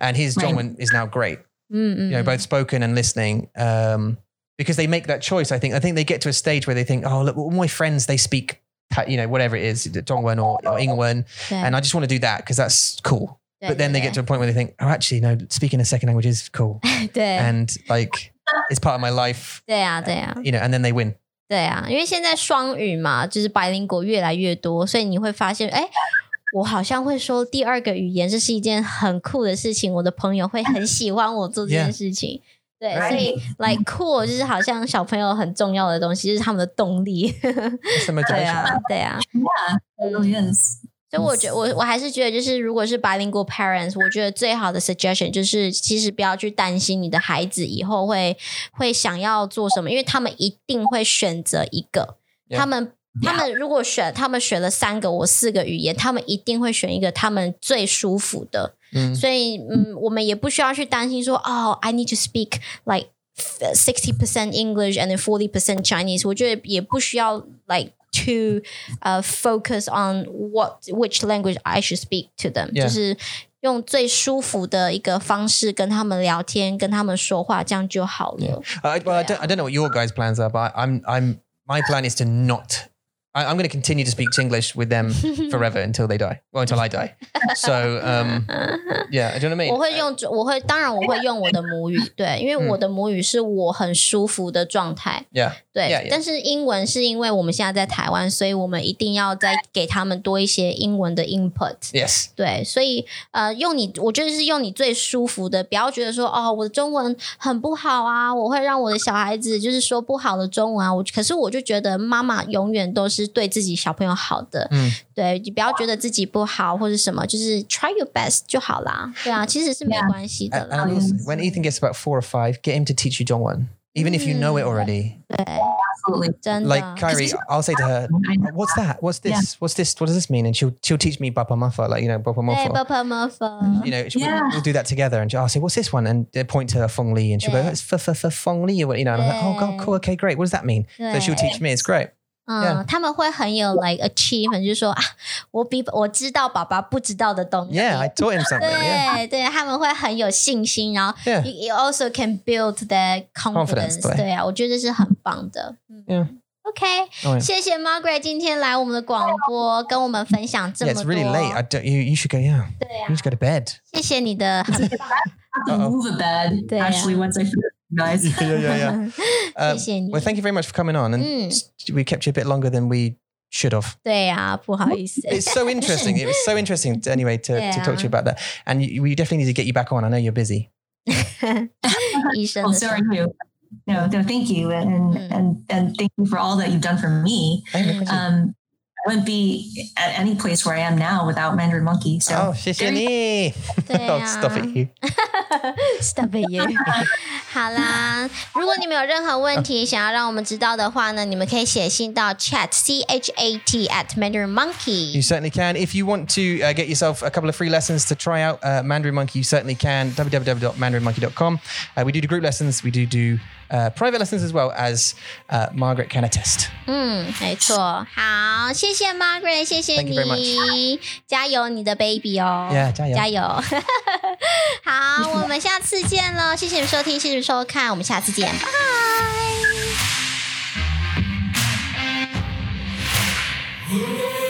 And his right. Zhongwen is now great, mm, you know, both spoken and listening. Um, because they make that choice, I think. I think they get to a stage where they think, oh, look, all my friends, they speak, you know, whatever it is, Zhongwen or, or Yingwen. Yeah. And I just want to do that because that's cool. Yeah, but then they get to a point where they think, oh, actually, no, speaking a second language is cool. and like, it's part of my life, 对啊对啊 you know, and then they win. 对啊，因为现在双语嘛，就是白灵国越来越多，所以你会发现，哎。我好像会说第二个语言，这是一件很酷的事情。我的朋友会很喜欢我做这件.事情。对 Right. 所以 like cool 就是好像小朋友很重要的东西，就是他们的动力。It's the 对.啊，对啊。Yeah. 所以我觉得我我还是觉得，就是如果是 bilingual parents，我觉得最好的 suggestion 就是，其实不要去担心你的孩子以后会会想要做什么，因为他们一定会选择一个。他们他们如果选，他们选了三个我四个语言，他们一定会选一个他们最舒服的。嗯所以，嗯，我们也不需要去担心说，哦，I need to speak like sixty percent English and then forty percent Chinese。我觉得也不需要 like to uh focus on what which language I should speak to them，、 Yeah. 就是用最舒服的一个方式跟他们聊天，跟他们说话，这样就好了。 I, well, I don't, I don't know what your guys' plans are, but I, I'm, I'm, my plan is to not. I, I'm going to continue to speak English with them forever until they die. Well, until I die. So, um, yeah, do you know what I 我 mean? 会用，我会当然我会用我的母语，对，因为我的母语是我很舒服的状态。Yeah, 对 Yeah, yeah. 但是英文是因为我们现在在台湾，所以我们一定要再给他们多一些英文的 input。yes, 对，所以呃，用你，我觉得是用你最舒服的，不要觉得说哦，我的中文很不好啊，我会让我的小孩子就是说不好的中文啊。我可是我就觉得妈妈永远都是对自己小朋友好的。嗯，对，你不要觉得自己不好或者什么，就是 try your best 就好啦。对啊，其实是没关系的啦。When Ethan gets about four or five, get him to teach you Zhongwen, even if you know it mm, already. like Kyrie, I'll say to her, "What's that? What's this? Yeah. What's this? What does this mean?" And she'll she'll teach me Bapa Mafa, like you know Bapa Mafa. Hey, Bapa Mafa. You know, yeah. we'll, we'll, do that together, and I'll say, "What's this one?" And point to Fong Li, and she'll go, "It's for for Fong Li," you know. And I'm like, "Oh God, cool, okay, great. What does that mean?" So she'll teach me. It's great. 嗯 Yeah. 他们会很有 like achievement，就是说啊，我比我知道爸爸不知道的东西。Yeah, I taught him something. Yeah. 对对，他们会很有信心，然后 Yeah. you, you also can build their Confidence，confidence。对对啊，我觉得这是很棒的。嗯 yeah. 谢谢 Margaret 今天来我们的广播，跟我们分享这么多 Yeah, it's。really late. I don't, you, you should go, yeah. 对啊 You 啊 need，to go to bed. 谢谢你的，I have to move a bed Yeah. actually once I you guys. yeah, yeah, yeah. 谢谢你 well, thank you very much for coming on. And Mm. s- we kept you a bit longer than we should have. 对啊，不好意思。 It's so interesting. It was so interesting, to, anyway, to, to talk to you about that. And you, we definitely need to get you back on. I know you're busy. 医生 Oh, 的 so are you. No, no, thank you, and Mm. and and thank you for all that you've done for me. Hey, no question. Um, I wouldn't be at any place where I am now without Mandarin Monkey. So oh, 谢谢你.对 oh, 啊 stop it, you. Stop it you！好啦，如果你们有任何问题想要让我们知道的话呢，你们可以写信到 chat c h a t at Mandarin You Monkey。 certainly can. If you want to uh, get yourself a couple of free lessons to try out uh, Mandarin Monkey, you certainly can. www.mandarinmonkey.com. Uh, we do do group lessons. We do do private lessons as well as margaret kenneth 嗯没错好谢谢 margaret 谢谢你加油你的 baby 哦加油加油好我们下次见喽谢谢你收听谢谢收看我们下次见拜拜